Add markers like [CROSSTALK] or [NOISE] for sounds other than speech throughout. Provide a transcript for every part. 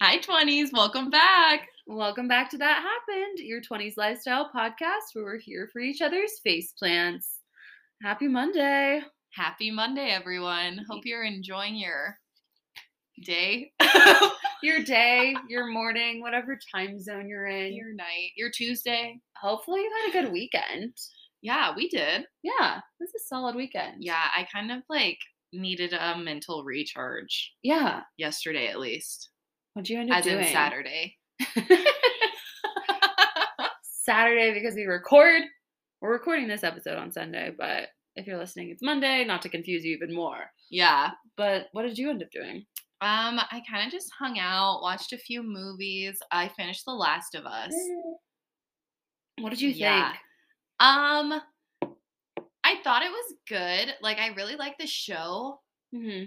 Hi, 20s. Welcome back. Welcome back to That Happened, your 20s lifestyle podcast where we're here for each other's face plants. Happy Monday. Happy Monday, everyone. Hope you're enjoying your day, [LAUGHS] Your day, your morning, whatever time zone you're in. your night, your Tuesday. Hopefully you had a good weekend. Yeah, we did. Yeah, this is a solid weekend. Yeah, I kind of like needed a mental recharge Yeah. yesterday, at least, What'd you end up doing? as doing? in Saturday. [LAUGHS] Saturday because we record. We're recording this episode on Sunday, but if you're listening, it's Monday, not to confuse you even more. Yeah. But what did you end up doing? Um, I kind of just hung out, watched a few movies. I finished The Last of Us. What did you Yeah. think? Um, I thought it was good. Like, I really like the show. hmm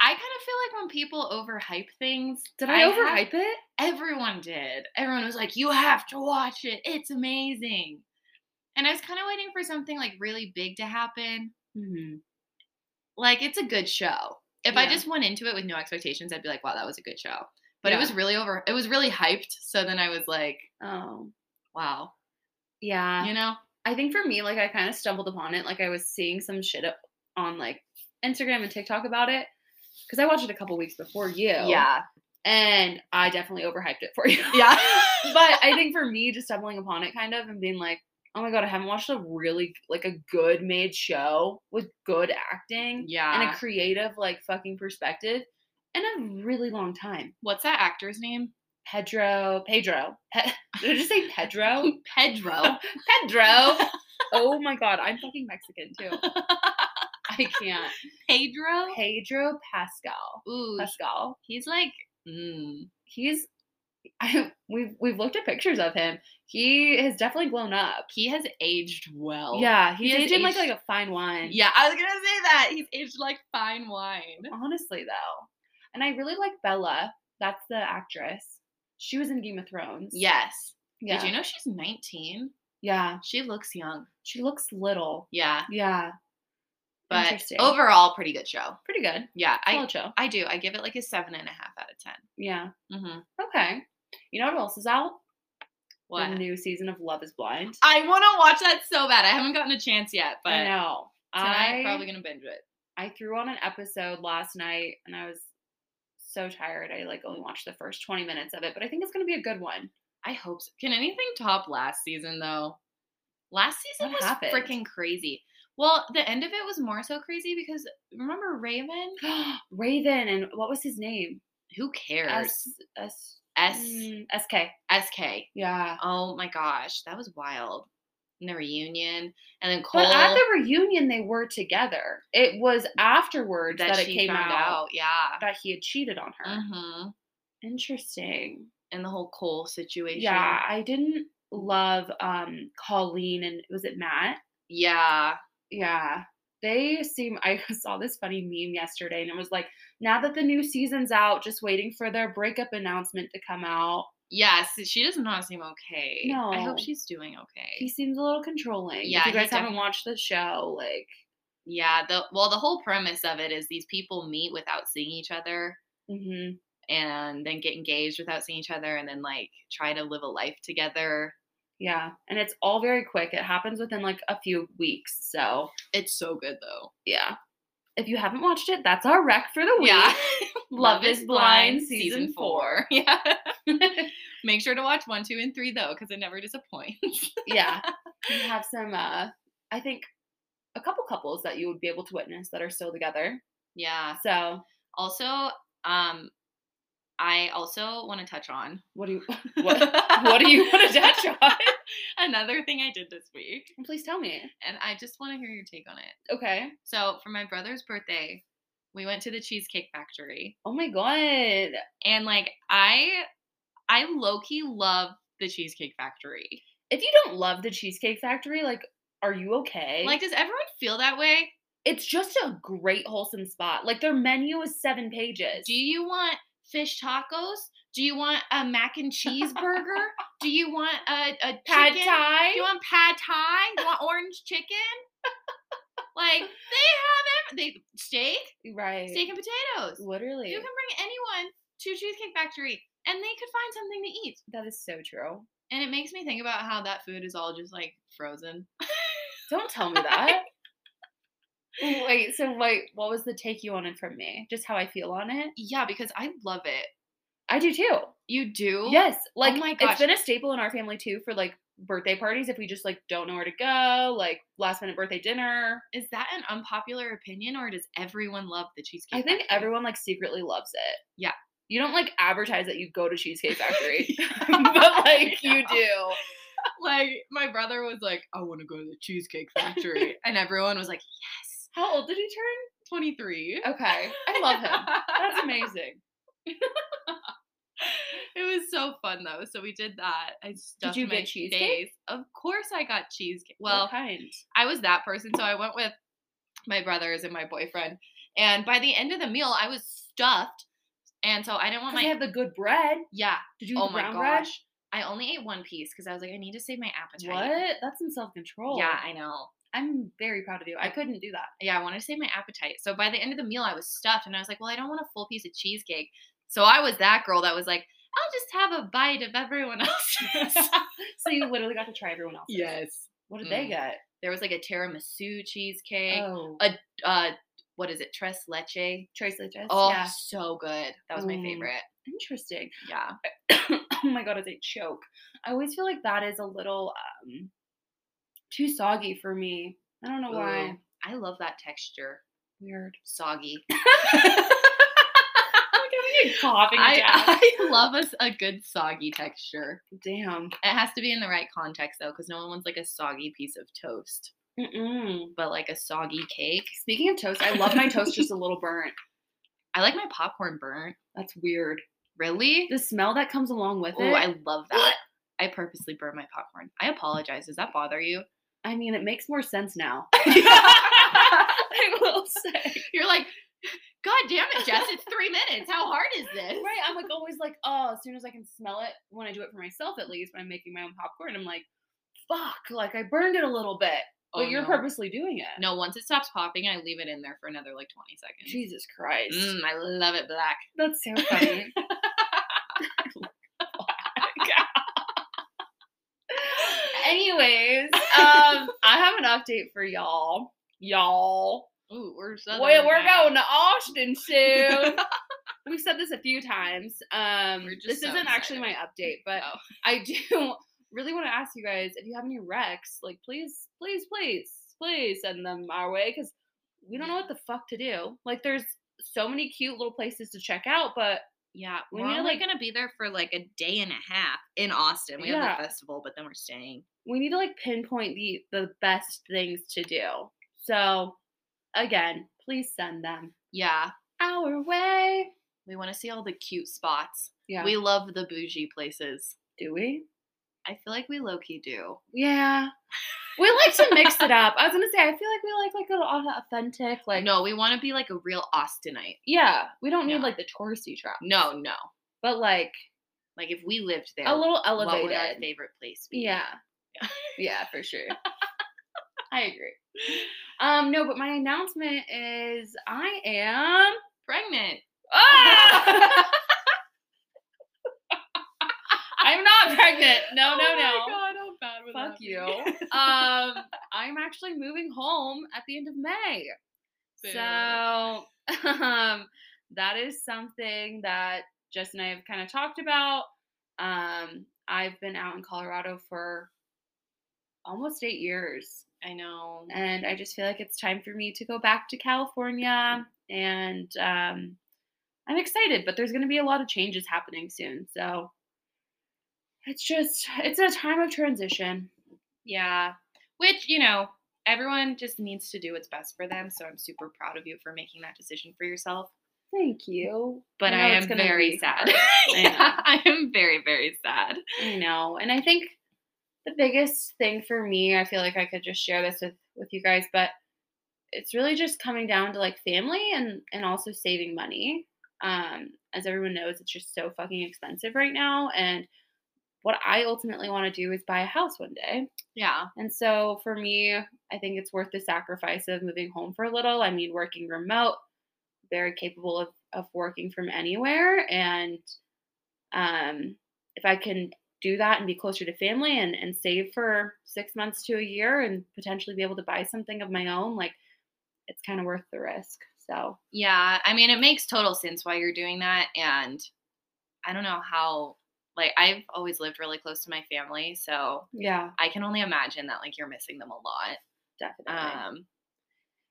I kind of feel like when people overhype things, Did I, overhype it? everyone did. Everyone was like, "You have to watch it. It's amazing." And I was kind of waiting for something like really big to happen. Mm-hmm. Like, it's a good show. If I just went into it with no expectations, I'd be like, "Wow, that was a good show." But it was really over. It was really hyped. So then I was like, Oh, "Wow," yeah. you know? I think for me, like I kind of stumbled upon it. Like I was seeing some shit on like Instagram and TikTok about it because I watched it a couple weeks before you. Yeah, and I definitely overhyped it for you. yeah. [LAUGHS] but I think for me, just stumbling upon it kind of and being like, oh my god, I haven't watched a really like a good made show with good acting yeah. and a creative like fucking perspective in a really long time. What's that actor's name? Pedro, Pedro. Pe- [LAUGHS] Did I just say Pedro? [LAUGHS] Pedro. Pedro. Oh my god, I'm fucking Mexican too. I can't. Pedro. Pedro Pascal. Ooh, Pascal. he's like, mm, He's. I, we've we've looked at pictures of him. He has definitely blown up. he has aged well. yeah, he's he has aging like like a fine wine. Yeah, I was gonna say that. He's aged like fine wine. honestly though, and I really like Bella. That's the actress. She was in Game of Thrones. Yes. Yeah. Did you know she's 19? Yeah. She looks young. She looks little. Yeah. Yeah. But overall, pretty good show. Pretty good. Yeah, I show. I do. I give it like a seven and a half out of ten. Yeah. Mm-hmm. Okay. You know what else is out? What? The new season of Love Is Blind. I want to watch that so bad. I haven't gotten a chance yet, but I know. tonight I probably gonna binge it. I threw on an episode last night and I was so tired. I like only watched the first 20 minutes of it, but I think it's going to be a good one. I hope so. Can anything top last season though? Last season What was freaking crazy. Well, the end of it was more so crazy because remember Raven? [GASPS] Raven and what was his name? Who cares? S S S mm, SK. SK. Yeah. Oh my gosh, that was wild. And the reunion, and then Cole But at the reunion, they were together. It was afterwards that, that it she came found out, out. Yeah. that he had cheated on her. Mm-hmm. Interesting. And the whole Cole situation. Yeah, I didn't love um Colleen and was it Matt? Yeah. Yeah. They seem [LAUGHS] I saw this funny meme yesterday and it was like now that the new season's out, just waiting for their breakup announcement to come out. Yes, she does not seem okay. no I hope she's doing okay. He seems a little controlling. Yeah, if you guys haven't watched the show, like Yeah, the well, the whole premise of it is these people meet without seeing each other mhm. and then get engaged without seeing each other and then like try to live a life together. Yeah. And it's all very quick. It happens within like a few weeks. So It's so good though. yeah. If you haven't watched it, that's our rec for the week. [LAUGHS] Yeah. Love is Blind, season four. [LAUGHS] Yeah. [LAUGHS] Make sure to watch one, two, and three though, because it never disappoints. yeah. We have some uh I think a couple couples that you would be able to witness that are still together. yeah. So Also, um, I also want to touch on what do you [LAUGHS] what what do you want to [LAUGHS] touch on? another thing I did this week, Please tell me. and I just want to hear your take on it. Okay. So, for my brother's birthday, we went to the Cheesecake Factory, Oh my god. and like I, I low key love the Cheesecake Factory. If you don't love the Cheesecake Factory, like are you okay? Like, does everyone feel that way? it's just a great wholesome spot. Like their menu is 7 pages. Do you want fish tacos? Do you want a mac and [LAUGHS] cheese burger? Do you want a, a Pad chicken? Thai? Do you want pad thai? You want orange chicken? like they have every, they steak, right. steak and potatoes. Literally. You can bring anyone to Cheesecake Factory and they could find something to eat. That is so true. And it makes me think about how that food is all just like frozen. Don't tell me that. [LAUGHS] wait, so wait, what was the take you wanted from me? Just how I feel on it? yeah, because I love it. I do too. You do? Yes, oh like my gosh. it's been a staple in our family too for like birthday parties if we just like don't know where to go, like last minute birthday dinner. Is that an unpopular opinion or does everyone love the Cheesecake I think Factory? everyone like secretly loves it. Yeah. You don't like advertise that you go to Cheesecake Factory, [LAUGHS] [LAUGHS] but [LAUGHS] like you do. like my brother was like, I want to go to the Cheesecake Factory. and everyone was like, Yes. How old did he turn? 23. Okay, I love him. That's amazing. it was so fun though. So we did that. I stuffed you my get cheesecake? face. Of course I got cheesecake. Well, kind? I was that person, so I went with my brothers and my boyfriend. And by the end of the meal, I was stuffed. And so I didn't want my they have the good bread. Yeah. Did you Oh my gosh. bread? I only ate one piece because I was like, I need to save my appetite. What? That's some self control. Yeah, I know. I'm very proud of you. I couldn't do that. Yeah, I wanted to save my appetite. So by the end of the meal, I was stuffed, and I was like, well, I don't want a full piece of cheesecake. So I was that girl that was like, I'll just have a bite of everyone [LAUGHS] else's. [LAUGHS] so you literally got to try everyone else's. yes. What did they Mm. get? There was like a tiramisu cheesecake. Oh, Uh, what is it? Tres leche. Tres Leches. Oh, yeah. so good. That was my Mm. favorite. Interesting. Yeah. [COUGHS] oh my god, as a choke. I always feel like that is a little um too soggy for me. I don't know why. Ooh, I love that texture. Weird. Soggy. [LAUGHS] coughing I. [LAUGHS] I love a good soggy texture. Damn. It has to be in the right context though, because no one wants like a soggy piece of toast, Mm-mm. but like a soggy cake. Speaking of toast, I love my toast just a little burnt. [LAUGHS] I like my popcorn burnt. That's weird. Really? The smell that comes along with Oh, it. I love that. I purposely burn my popcorn. I apologize. Does that bother you? I mean, it makes more sense now. [LAUGHS] I will say. You're like, God damn it, Jess! It's three minutes. How hard is this? Right, I'm like always like, oh, as soon as I can smell it, when I do it for myself at least, when I'm making my own popcorn, I'm like, fuck, like I burned it a little bit. But Oh, you're no. purposely doing it. No, once it stops popping, I leave it in there for another like 20 seconds. Jesus Christ. Mm, I love it black. That's so [LAUGHS] funny. Anyways, um, [LAUGHS] I have an update for y'all. Y'all. Ooh, we're Well, we're now. going to Austin soon. [LAUGHS] We've said this a few times. Um, this so isn't actually my update, but Oh. I do [LAUGHS] really want to ask you guys if you have any recs, like please, please, please, please send them our way because we don't know what the fuck to do. Like, there's so many cute little places to check out, but Yeah, We we're to, only like- gonna be there for like a day and a half in Austin. We have Yeah. the festival, but then we're staying. we need to like pinpoint the the best things to do. So, again, please send them Yeah, our way. we want to see all the cute spots. Yeah, We love the bougie places. do we? I feel like we low key do. Yeah. We like to mix it up. I was gonna say, I feel like we like like an au- authentic, like no, we want to be like a real Austinite. yeah. We don't need Yeah. like the touristy trap, No, no. but like Like if we lived there, a little what would our elevated. favorite place be? Yeah, yeah, [LAUGHS] for sure. [LAUGHS] I agree. Um, no, but my announcement is I am. Pregnant. Ah! [LAUGHS] I'm not pregnant. No, [LAUGHS] no, Oh my no. God, how bad Fuck you. [LAUGHS] Um, I'm actually moving home at the end of May. So um, that is something that Jess and I have kind of talked about. Um, I've been out in Colorado for almost eight years, I know. and I just feel like it's time for me to go back to California. And um, I'm excited, but there's going to be a lot of changes happening soon. So it's just, it's a time of transition. Yeah. Which, you know, everyone just needs to do what's best for them. So I'm super proud of you for making that decision for yourself. Thank you. But know I, am very sad. [LAUGHS] I yeah. I am very, very sad. I know. And I think the biggest thing for me, I feel like I could just share this with, with you guys, but it's really just coming down to like family and and also saving money. Um, as everyone knows, it's just so fucking expensive right now. And what I ultimately want to do is buy a house one day. Yeah. And so for me, I think it's worth the sacrifice of moving home for a little. I mean, working remote, very capable of of working from anywhere and um if I can do that and be closer to family and, and save for six months to a year and potentially be able to buy something of my own, like it's kind of worth the risk. So Yeah, I mean, it makes total sense why you're doing that. And I don't know how, like, I've always lived really close to my family. So yeah, I can only imagine that, like, you're missing them a lot. definitely. Um,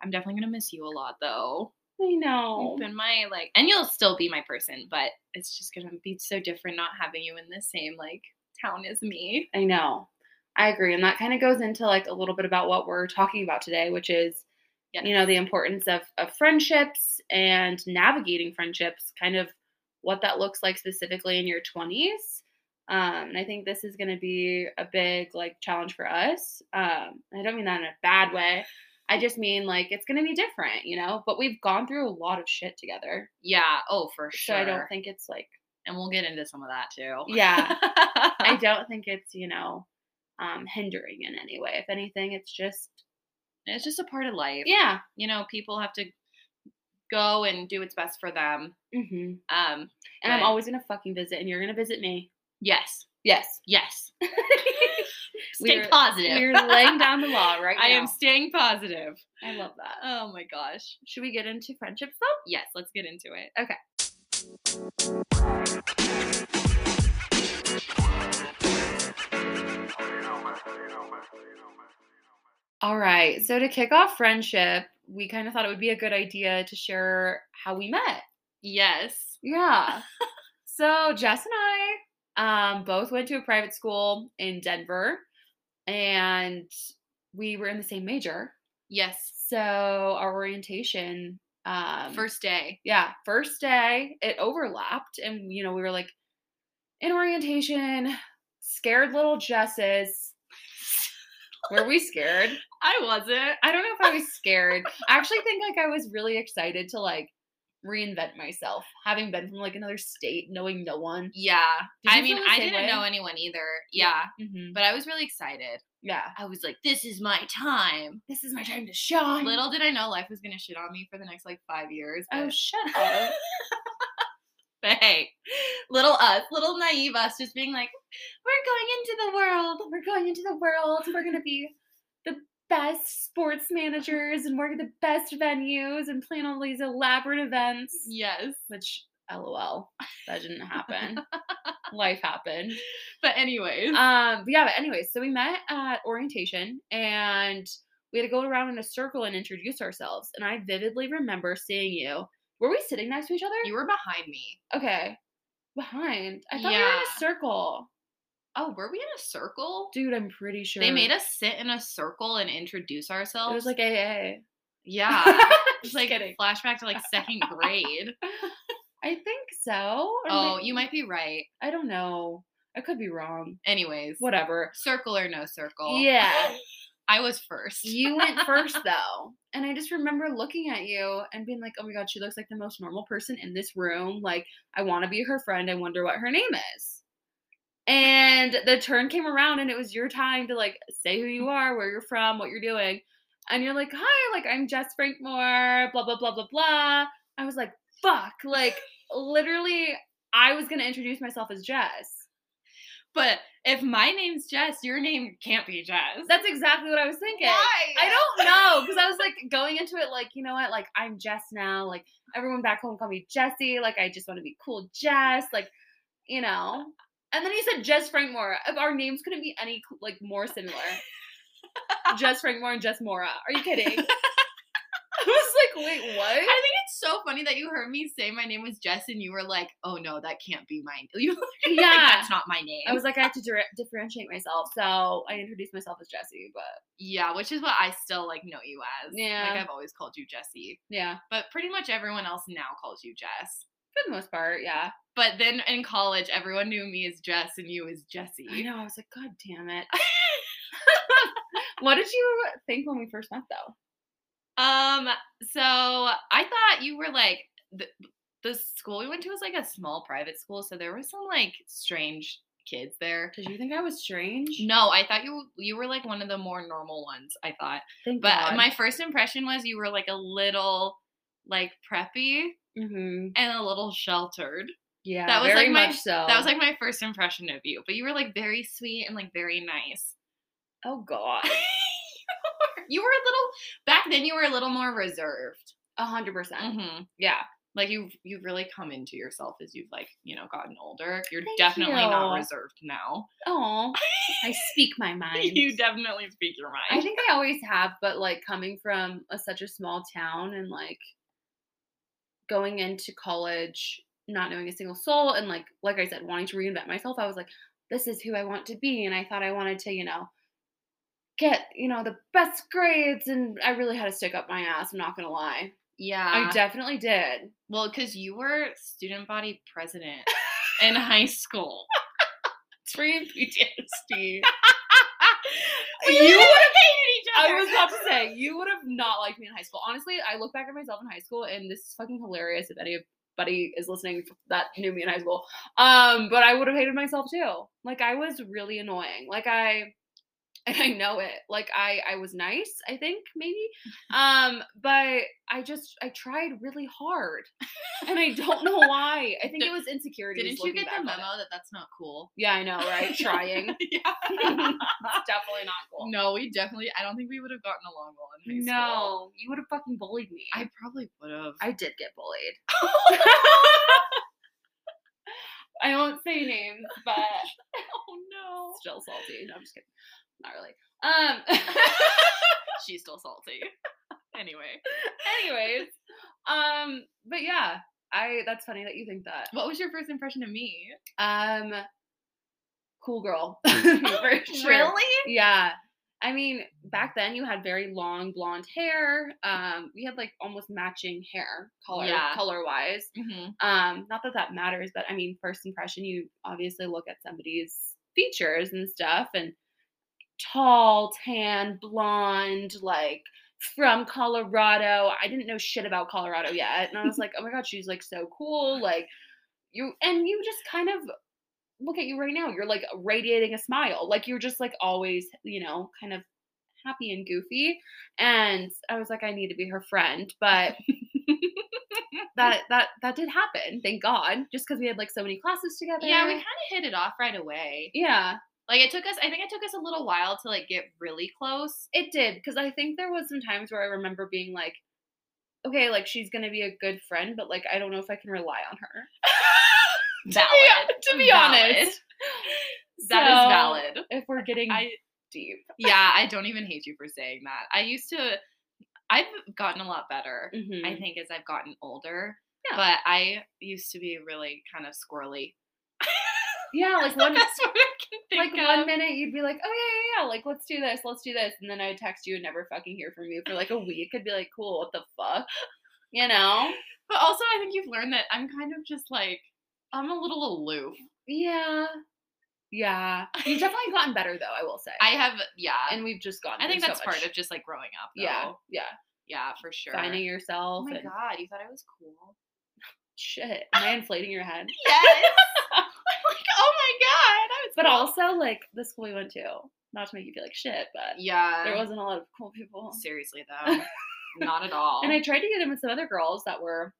I'm definitely going to miss you a lot, though. I know. You've been my, like, and you'll still be my person, but it's just to be so different not having you in the same, like, town as me. I know. I agree. And that kind of goes into like a little bit about what we're talking about today, which is, you know, the importance of, of friendships and navigating friendships, kind of what that looks like specifically in your 20s. Um, and I think this is going to be a big like challenge for us. Um, I don't mean that in a bad way. I just mean like it's going to be different, you know, but we've gone through a lot of shit together. Yeah. Oh, for So sure. I don't think it's like, and we'll get into some of that too. Yeah. I [LAUGHS] don't think it's, you know, um, hindering in any way. If anything, it's just, it's just a part of life. yeah. You know, people have to go and do what's best for them. hmm Um, And I'm always gonna fucking visit, and you're gonna visit me. yes. Yes. Yes. [LAUGHS] Stay We're- positive. We're laying down the law [LAUGHS] right now. I am staying positive. I love that. Oh my gosh. Should we get into friendships though? Yes, let's get into it. Okay. All right. So to kick off friendship, we kind of thought it would be a good idea to share how we met. Yes. Yeah. [LAUGHS] so Jess and I um, both went to a private school in Denver, and we were in the same major. Yes. So our orientation, um, First day. yeah, first day it overlapped, and you know we were like in orientation, scared little Jesses. [LAUGHS] Were we scared? I wasn't. I don't know if I was scared. I actually think like I was really excited to like reinvent myself, having been from like another state, knowing no one. Yeah. I mean, I didn't way? know anyone either. Yeah. Mm-hmm. But I was really excited. Yeah, I was like, this is my time. this is my time to shine. Little did I know life was going to shit on me for the next like five years. oh, but- shut [LAUGHS] up. But hey, little us, little naive us, just being like, we're going into the world. We're going into the world. We're gonna be the best sports managers and work at the best venues and plan all these elaborate events. Yes. Which, lol, that didn't happen. [LAUGHS] Life happened. But anyways, Um, but yeah, but anyways, so we met at orientation and we had to go around in a circle and introduce ourselves. And I vividly remember seeing you. Were we sitting next to each other? you were behind me. okay. Behind. I thought we were in a circle. Oh, were we in a circle? Dude, I'm pretty sure. They made us sit in a circle and introduce ourselves. It was like AA. yeah. [LAUGHS] [LAUGHS] It's like kidding. flashback to like second grade. [LAUGHS] I think so. or oh, may- you might be right. I don't know. I could be wrong. Anyways, Whatever. circle or no circle. Yeah. I was first. You went first though. And I just remember looking at you and being like, oh my God, she looks like the most normal person in this room. Like, I want to be her friend. I wonder what her name is. And the turn came around and it was your time to like say who you are, where you're from, what you're doing. And you're like, hi, like I'm Jess Frankmore, blah, blah, blah, blah, blah. I was like, fuck. Like, literally, I was going to introduce myself as Jess. But if my name's Jess, your name can't be Jess. That's exactly what I was thinking. Why? I don't know because I was like going into it like you know what like I'm Jess now like everyone back home call me Jessie like I just want to be cool Jess like you know and then he said Jess Frankmore if our names couldn't be any like more similar [LAUGHS] Jess Frankmore and Jess Mora are you kidding [LAUGHS] [LAUGHS] I was like wait what I think it's so funny that you heard me say my name was Jess and you were like, "Oh no, that can't be mine." You were like, yeah that's not my name. I was like I have to dir- differentiate myself so I introduced myself as Jessie but yeah, which is what I still like know you as. Yeah. like I've always called you Jessie, yeah but pretty much everyone else now calls you Jess. For the most part yeah But then in college, everyone knew me as Jess and you as Jessie. I know I was like god damn it [LAUGHS] what did you think when we first met though Um, so I thought you were like the, the school we went to was like a small private school, so there were some like strange kids there. Did you think I was strange? No, I thought you you were like one of the more normal ones. I thought, Thank but God. my first impression was you were like a little like preppy hmm and a little sheltered. Yeah, That was, like, my- much so. That was like my first impression of you. But you were like very sweet and like very nice. oh [LAUGHS] god, you were a little back then. You were a little more reserved. a hundred percent. Mm-hmm. Yeah, Like you've you've really come into yourself as you've like you know gotten older. You're Thank definitely not reserved now. oh, I speak my [LAUGHS] mind. you definitely speak your mind. I think I always have, but like coming from a, such a small town and like going into college, not knowing a single soul, and like like I said, wanting to reinvent myself, I was like, this is who I want to be, and I thought I wanted to, you know, get you know the best grades, and I really had to stick up my ass. I'm not gonna lie, yeah. I definitely did. well, because you were student body president [LAUGHS] in high school. It's you PTSD. You you would've- hated each I [LAUGHS] was about to say, you would have not liked me in high school. Honestly, I look back at myself in high school, and this is fucking hilarious if anybody is listening that knew me in high school. Um, but I would have hated myself too. Like I was really annoying. Like I and I know it. Like I I was nice, I think, maybe. [LAUGHS] Um, but I just I tried really hard. And I don't know why. I think it was insecurity. Didn't you get the memo that that's not cool? Yeah, I know, right? [LAUGHS] Trying. [LAUGHS] yeah. it's definitely not cool. No, we definitely. I don't think we would have gotten along well in high school. No, you would have fucking bullied me. I probably would have. I did get bullied. I won't say names, but [LAUGHS] oh no. still salty. No, I'm just kidding. Not really. Um. [LAUGHS] She's still salty. Anyway, anyways, um. But yeah, I. That's funny that you think that. what was your first impression of me? Um. Cool girl. [LAUGHS] For sure. Really? Yeah. I mean, back then you had very long blonde hair. Um, we had like almost matching hair color Yeah. color wise. Mm-hmm. um not that that matters but i mean first impression you obviously look at somebody's features and stuff and tall tan blonde like from colorado i didn't know shit about colorado yet and i was [LAUGHS] like oh my god she's like so cool like you and you just kind of look at you right now you're like radiating a smile like you're just like always you know kind of happy and goofy and i was like i need to be her friend but [LAUGHS] that that that did happen thank god just because we had like so many classes together Yeah, we kind of hit it off right away. yeah Like it took us. I think it took us a little while to like get really close. it did because i think there was some times where i remember being like okay like she's gonna be a good friend but like i don't know if i can rely on her Valid. to be Valid. honest [LAUGHS] That is So, valid. if we're getting I deep [LAUGHS] yeah, I don't even hate you for saying that. I used to. I've gotten a lot better. Mhm. I think as I've gotten older. Yeah. But I used to be really kind of squirrely. yeah [LAUGHS] like one best word I can like think one minute you'd be like, oh yeah, yeah, yeah, like let's do this, let's do this, and then I'd text you and never fucking hear from you for like a week. I'd be like, cool, what the fuck, you know? But also, I think you've learned that I'm kind of just like I'm a little aloof. Yeah, yeah. You've [LAUGHS] definitely gotten better though, I will say. I have, yeah. and we've just gotten. I think that's so part of just like growing up. yeah, though. yeah. yeah, for sure. Finding yourself. Oh yourself. my and god, you thought I was cool? shit. Am I [LAUGHS] inflating your head? Yes. [LAUGHS] like, oh my god. But cool. also, like the school we went to, not to make you feel like shit, but yeah, there wasn't a lot of cool people. seriously though, not at all. And I tried to get in with some other girls that were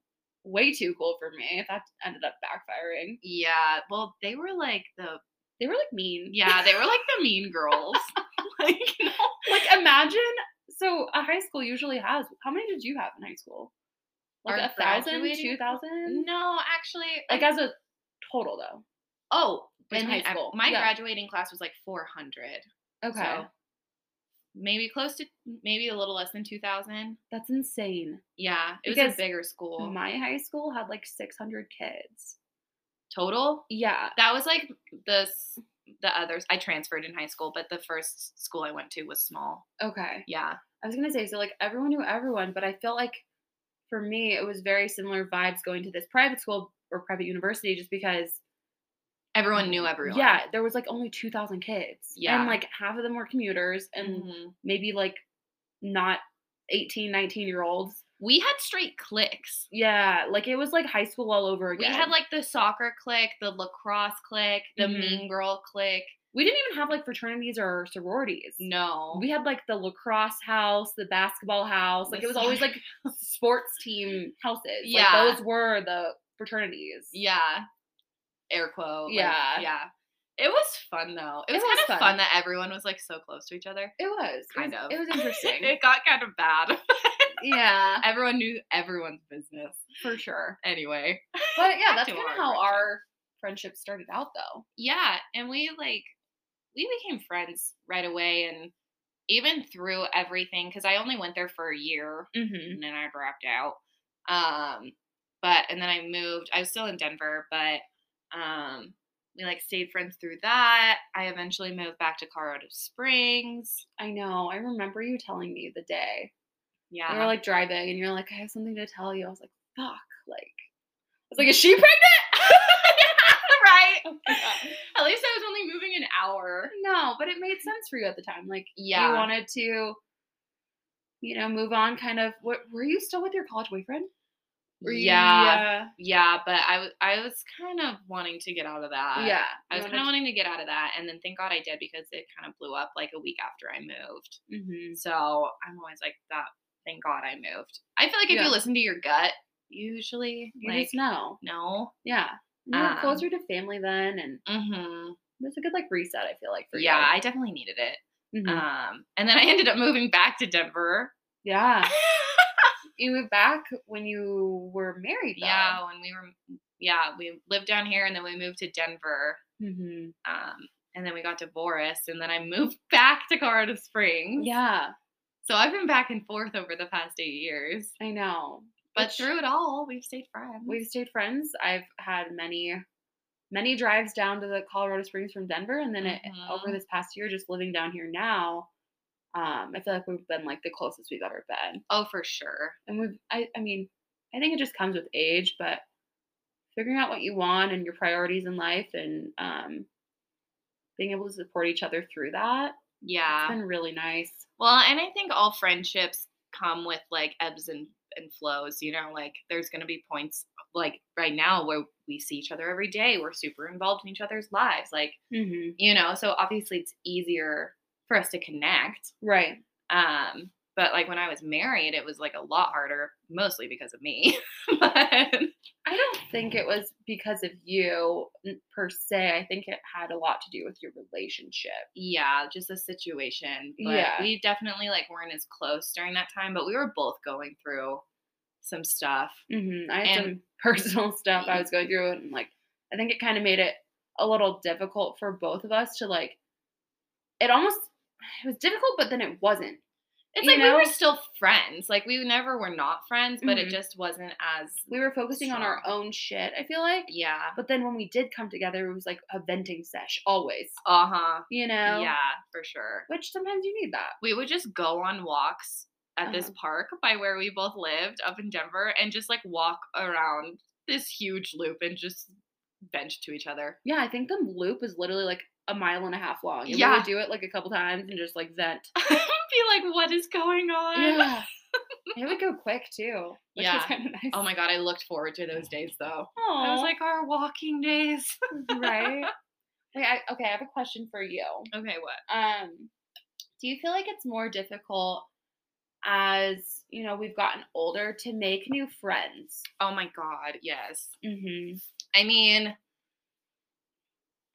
way too cool for me. That ended up backfiring. yeah, well, they were like the They were like mean. yeah, they were like the mean girls. [LAUGHS] [LAUGHS] like. Like imagine. So a high school usually has. How many did you have in high school? Like Our a thousand, two thousand. no, actually, Like as a total though. oh, in high school, my yeah. graduating class was like 400. Okay, So maybe close to maybe a little less than 2000. that's insane. Yeah, it was a bigger school. My high school had like six hundred kids. Total. Yeah. That was like the s- the others. I transferred in high school, but the first school I went to was small. Okay. Yeah. I was gonna say so like everyone knew everyone, but I felt like for me it was very similar vibes going to this private school or private university just because Everyone knew everyone. yeah there was like only 2000 kids Yeah. and like half of them were commuters and Mhm. maybe like not 18 19 year olds We had straight cliques. yeah like it was like high school all over again. We had like the soccer clique, the lacrosse clique, the Mhm. mean girl clique. We didn't even have like fraternities or sororities. No. We had like the lacrosse house, the basketball house. Like it was always like [LAUGHS] sports team houses. Yeah. Like those were the fraternities. yeah. Air quote. like, Yeah. yeah. It was fun though. It It was, was kind of fun. fun. that everyone was like so close to each other. It was. It Kind was- of. It was interesting. [LAUGHS] it got kind of bad. [LAUGHS] yeah, everyone knew everyone's business. for sure. Anyway. But yeah, [LAUGHS] that's kind of how friendship. our friendship started out though. Yeah, and we like we became friends right away and even through everything cuz I only went there for a year Mm-hmm. and then I dropped out. Um but and then I moved. I was still in Denver, but um we like stayed friends through that. I eventually moved back to Colorado Springs. I know. I remember you telling me the day. Yeah. We were like driving and you're like, I have something to tell you. I was like, fuck. Like, I was like, is she pregnant? [LAUGHS] right. [LAUGHS] Oh. At least I was only moving an hour. no, but it made sense for you at the time. Like, Yeah. you wanted to, you know, move on kind of. What, were you still with your college boyfriend? Yeah. Yeah, but I was I was kind of wanting to get out of that. Yeah. I was kind of wanting to get out of that, and then thank God I did because it kind of blew up like a week after I moved. Mhm. So I'm always like that. Thank God I moved. I feel like if Yeah. you listen to your gut, usually You like just know. no. Yeah. You Um, closer to family then, and hmm it was a good like reset. I feel like for Yeah, you. I definitely needed it. Mhm. Um, and then I [LAUGHS] ended up moving back to Denver. yeah. [LAUGHS] You moved back when you were married. Though. yeah, when we were yeah we lived down here, and then we moved to Denver. hmm Um, and then we got divorced, and then I [LAUGHS] moved back to Colorado Springs. Yeah. So I've been back and forth over the past eight years. I know. But Which- through it all, we've stayed friends. We've stayed friends. I've had many, many drives down to the Colorado Springs from Denver, and then it, over Mhm. this past year, just living down here now, um, I feel like we've been like the closest we've ever been. oh, for sure. And we've, I, I mean, I think it just comes with age, but figuring out what you want and your priorities in life, and um, being able to support each other through that, Yeah. it's been really nice. Well, and I think all friendships come with like ebbs and, and flows, you know, like there's going to be points like right now where we see each other every day. We're super involved in each other's lives. Like, Mm-hmm. you know, so obviously it's easier for us to connect. Right. Um, but like when I was married, it was like a lot harder, mostly because of me. [LAUGHS] but I don't think it was because of you per se. I think it had a lot to do with your relationship. yeah, just the situation. But Yeah. we definitely like weren't as close during that time, but we were both going through some stuff. Mm-hmm. I had And- some [LAUGHS] personal stuff I was going through, and like I think it kind of made it a little difficult for both of us to like. It almost it was difficult, but then it wasn't. It's You like we were still friends. Like we never were not friends, but Mhm. it just wasn't as We were focusing on our own shit. I feel like, yeah. but then when we did come together, it was like a venting sesh always. Uh-huh. You know. Yeah, for sure. Which sometimes you need that. We would just go on walks at this Uh-huh. park by where we both lived up in Denver and just like walk around this huge loop and just bench to each other. Yeah, I think the loop is literally like a mile and a half long. And we Yeah. would do it like a couple times and just like vent. [LAUGHS] Be like, what is going on? Yeah. [LAUGHS] it would go quick too. Which Yeah. nice. Oh my god, I looked forward to those days though. I Aw. was like, our walking days. [LAUGHS] right? Wait, I, okay, I have a question for you. okay, what? Um, do you feel like it's more difficult as you know we've gotten older to make new friends? Oh my god, yes. Mm-hmm. I mean,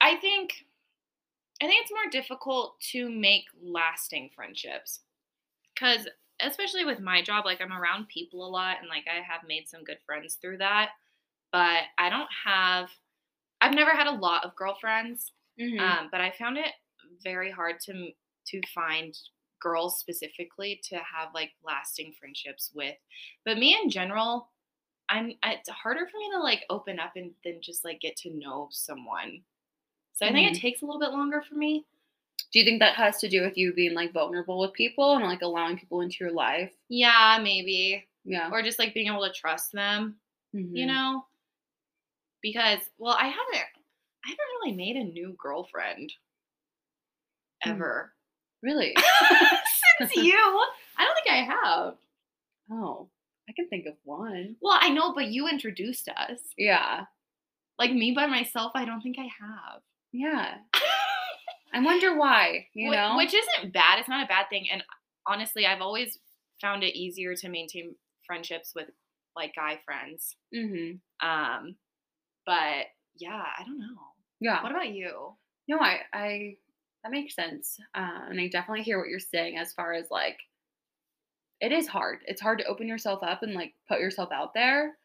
I think I think it's more difficult to make lasting friendships cuz especially with my job like I'm around people a lot and like I have made some good friends through that, but I don't have I've never had a lot of girlfriends, Mm-hmm. um, but I found it very hard to to find girls specifically to have like lasting friendships with. But me in general, I'm it's harder for me to like open up and then just like get to know someone. So I think it takes a little bit longer for me. do you think that has to do with you being like vulnerable with people and like allowing people into your life? Yeah, maybe. Yeah. Or just like being able to trust them, you Mhm. know? Because well, I haven't I haven't really made a new girlfriend Hmm. ever. Really? [LAUGHS] Since [LAUGHS] you. I don't think I have. oh, I can think of one. Well, I know, but you introduced us. Yeah. Like me by myself, I don't think I have. Yeah. [LAUGHS] I wonder why, you Wh- know? which isn't bad. It's not a bad thing. And honestly, I've always found it easier to maintain friendships with like guy friends. hmm Um, but yeah, I don't know. Yeah. What about you? No, I, I, that makes sense. Uh, and I definitely hear what you're saying as far as like, it is hard. It's hard to open yourself up and like put yourself out there.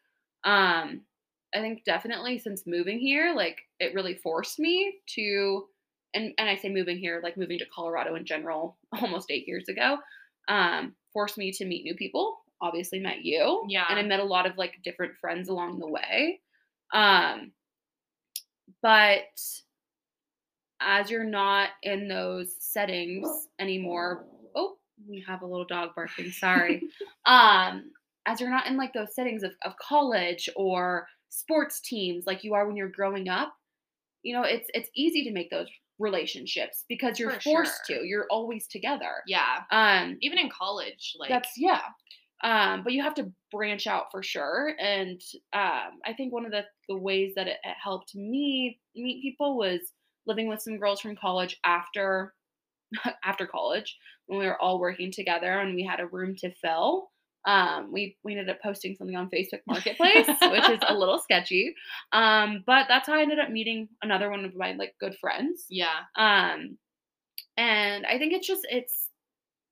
Um, I think definitely since moving here, like it really forced me to, and and I say moving here, like moving to Colorado in general, [LAUGHS] almost eight years ago, um, forced me to meet new people. Obviously, met you, Yeah. and I met a lot of like different friends along the way. Um, but as you're not in those settings anymore, oh, we have a little dog barking. Sorry. [LAUGHS] um, as you're not in like those settings of, of college or sports teams like you are when you're growing up, you know, it's it's easy to make those relationships because you're For forced sure. to. You're always together. Yeah. Um, Even in college, like that's yeah. Um, but you have to branch out for sure. And um, I think one of the, the ways that it, it helped me meet people was living with some girls from college after [LAUGHS] after college when we were all working together and we had a room to fill. Um, we we ended up posting something on Facebook Marketplace, which is a little sketchy. Um, but that's how I ended up meeting another one of my like good friends. yeah. Um, and I think it's just it's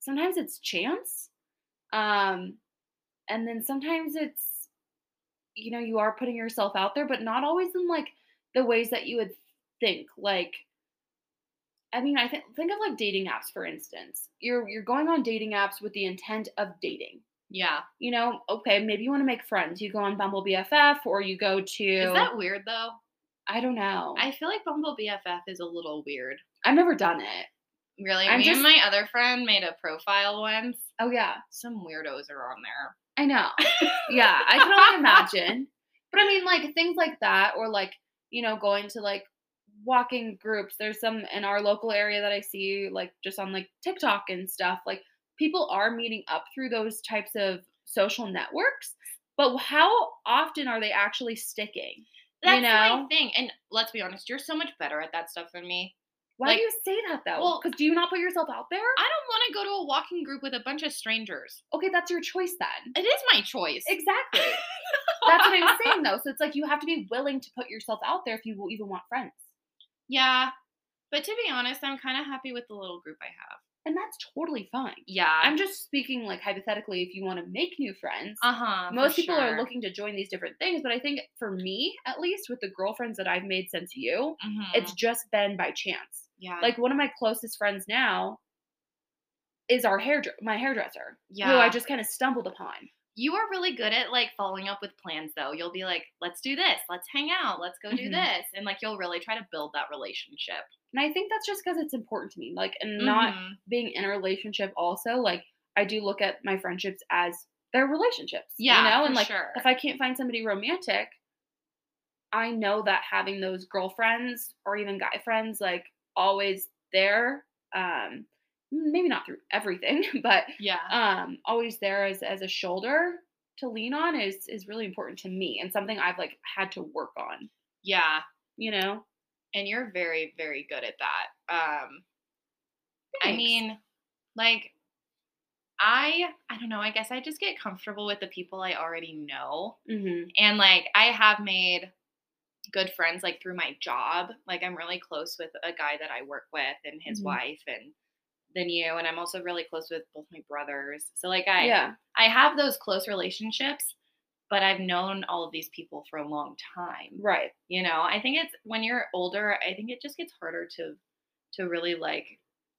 sometimes it's chance, um, and then sometimes it's you know you are putting yourself out there, but not always in like the ways that you would think. Like, I mean, I think think of like dating apps for instance. You're you're going on dating apps with the intent of dating. Yeah. You know, okay, maybe you want to make friends. You go on Bumble BFF or you go to Is that weird though? I don't know. I feel like Bumble BFF is a little weird. I've never done it. Really? I'm Me just- and my other friend made a profile once. Oh yeah. Some weirdos are on there. I know. [LAUGHS] Yeah, I can only imagine. But I mean, like things like that, or like you know, going to like walking groups. There's some in our local area that I see, like just on like TikTok and stuff. Like people are meeting up through those types of social networks. But how often are they actually sticking? That's you know? my thing. And let's be honest, you're so much better at that stuff than me. Why Like- do you say that though? Well- because do you not put yourself out there? I don't want to go to a walking group with a bunch of strangers. Okay, that's your choice then. It is my choice. Exactly. [LAUGHS] That's what I'm saying though. So it's like you have to be willing to put yourself out there if you even want friends. Yeah. But to be honest, I'm kind of happy with the little group I have. And that's totally fine. Yeah. I'm just speaking like hypothetically if you want to make new friends. uh huh. Most people are looking to join these different things, but I think for me, at least with the girlfriends that I've made since you, it's just been by chance. yeah. Like one of my closest friends now is our hair my hairdresser, yeah. who I just kind of stumbled upon. you are really good at like following up with plans though. You'll be like, let's do this, let's hang out, let's go do Mhm. this. And like you'll really try to build that relationship. And I think that's just because it's important to me. Like, and not Mhm. being in a relationship also, like I do look at my friendships as their relationships. Yeah, You know, and like sure. if I can't find somebody romantic, I know that having those girlfriends or even guy friends like always there, um, maybe not through everything, [LAUGHS] but Yeah. um always there as as a shoulder to lean on is is really important to me and something I've like had to work on, yeah. you know? And you're very, very good at that. Um, I mean, like, I, I don't know. I guess I just get comfortable with the people I already know. Mhm. And like I have made good friends like through my job. Like I'm really close with a guy that I work with and his Mhm. wife and then you and I'm also really close with both my brothers. So like I Yeah. I have those close relationships, but I've known all of these people for a long time. Right. You know, I think it's when you're older, I think it just gets harder to to really like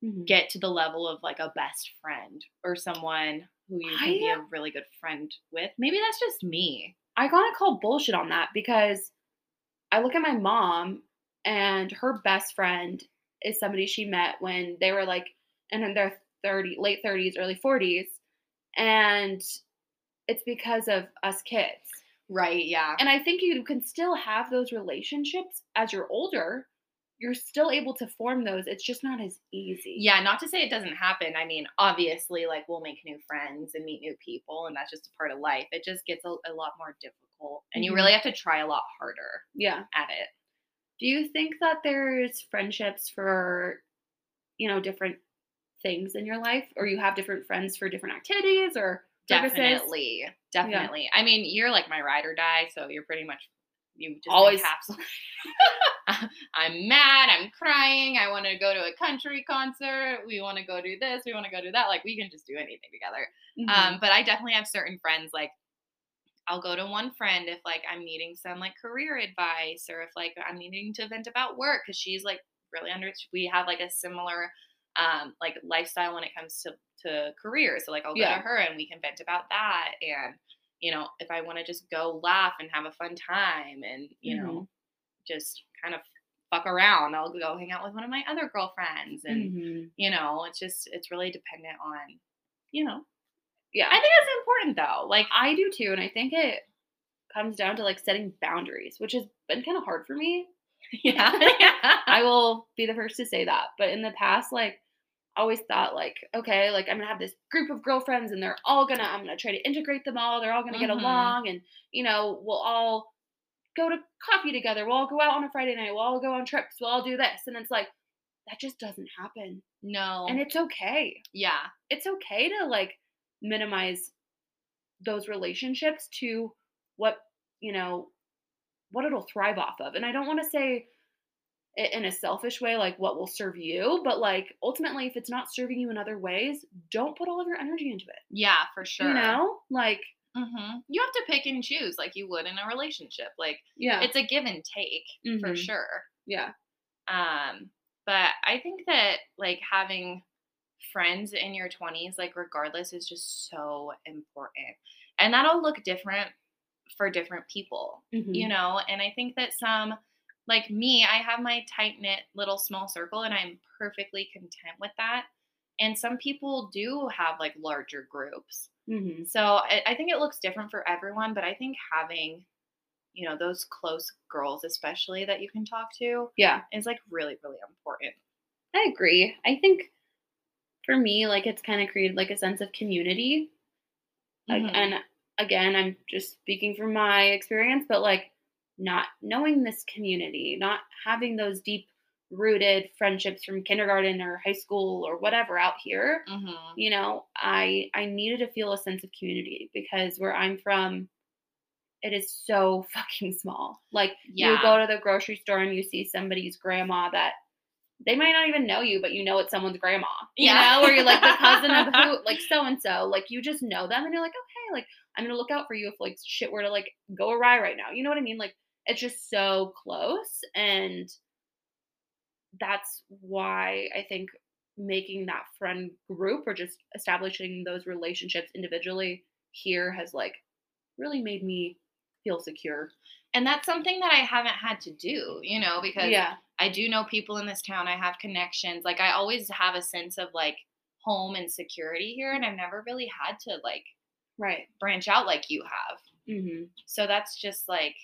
Mhm. get to the level of like a best friend or someone who you can be a really good friend with. Maybe that's just me. I gotta call bullshit on that because I look at my mom and her best friend is somebody she met when they were like in their 30 late 30s early 40s and it's because of us kids Right, yeah. and i think you can still have those relationships as you're older you're still able to form those it's just not as easy Yeah, not to say it doesn't happen. I mean, obviously, like we'll make new friends and meet new people, and that's just a part of life. It just gets a, a lot more difficult, and you Mhm. really have to try a lot harder yeah at it. do you think that there's friendships for you know, different things in your life or you have different friends for different activities or purposes? Definitely. Definitely. I mean, you're like my ride or die, so you're pretty much you just Always. encapsulate. [LAUGHS] I'm mad, I'm crying, I want to go to a country concert, we want to go do this, we want to go do that. Like we can just do anything together. Mhm. Um, but I definitely have certain friends like I'll go to one friend if like I'm needing some like career advice or if like I'm needing to vent about work because she's like really under we have like a similar um like lifestyle when it comes to to career. So like I'll go Yeah. to her and we can vent about that and you know if I want to just go laugh and have a fun time and you know just kind of fuck around, I'll go hang out with one of my other girlfriends and Mhm. you know it's just it's really dependent on you know yeah. I think it's important though. Like I do too, and I think it comes down to like setting boundaries, which has been kind of hard for me. [LAUGHS] yeah. [LAUGHS] I [LAUGHS] will be the first to say that. But in the past, like always thought like, okay, like I'm gonna have this group of girlfriends and they're all gonna I'm gonna try to integrate them all, they're all gonna get Mhm. along and you know, we'll all go to coffee together, we'll all go out on a Friday night, we'll all go on trips, we'll all do this. And it's like that just doesn't happen. no. And it's okay. yeah. it's okay to like minimize those relationships to what you know what it'll thrive off of and i don't want to say in a selfish way like what will serve you but like ultimately if it's not serving you in other ways don't put all of your energy into it Yeah, for sure. you know like hmm You have to pick and choose like you would in a relationship. Like yeah it's a give and take for Mhm. sure. yeah Um, but I think that like having friends in your 20s, like regardless, is just so important. And that'll look different for different people, Mhm. you know? And I think that some, like me, I have my tight knit little small circle and I'm perfectly content with that. And some people do have like larger groups. Mhm. So I, I think it looks different for everyone, but I think having, you know, those close girls, especially that you can talk to, yeah is like really, really important. i agree i think for me like it's kind of created like a sense of community like Mhm. and again i'm just speaking from my experience but like not knowing this community not having those deep rooted friendships from kindergarten or high school or whatever out here Mhm. you know i i needed to feel a sense of community because where i'm from it is so [LAUGHS] fucking small like Yeah. you go to the grocery store and you see somebody's grandma that they might not even know you, but you know it's someone's grandma. You Yeah. know, or you're like the cousin of who, [LAUGHS] like so and so. Like you just know them, and you're like, okay, like I'm gonna look out for you if like shit were to like go awry right now. You know what I mean? Like it's just so close, and that's why I think making that friend group or just establishing those relationships individually here has like really made me feel secure. And that's something that I haven't had to do, you know, because Yeah. I do know people in this town. I have connections. Like I always have a sense of like home and security here, and I've never really had to like Right. branch out like you have. Mm-hmm. So that's just like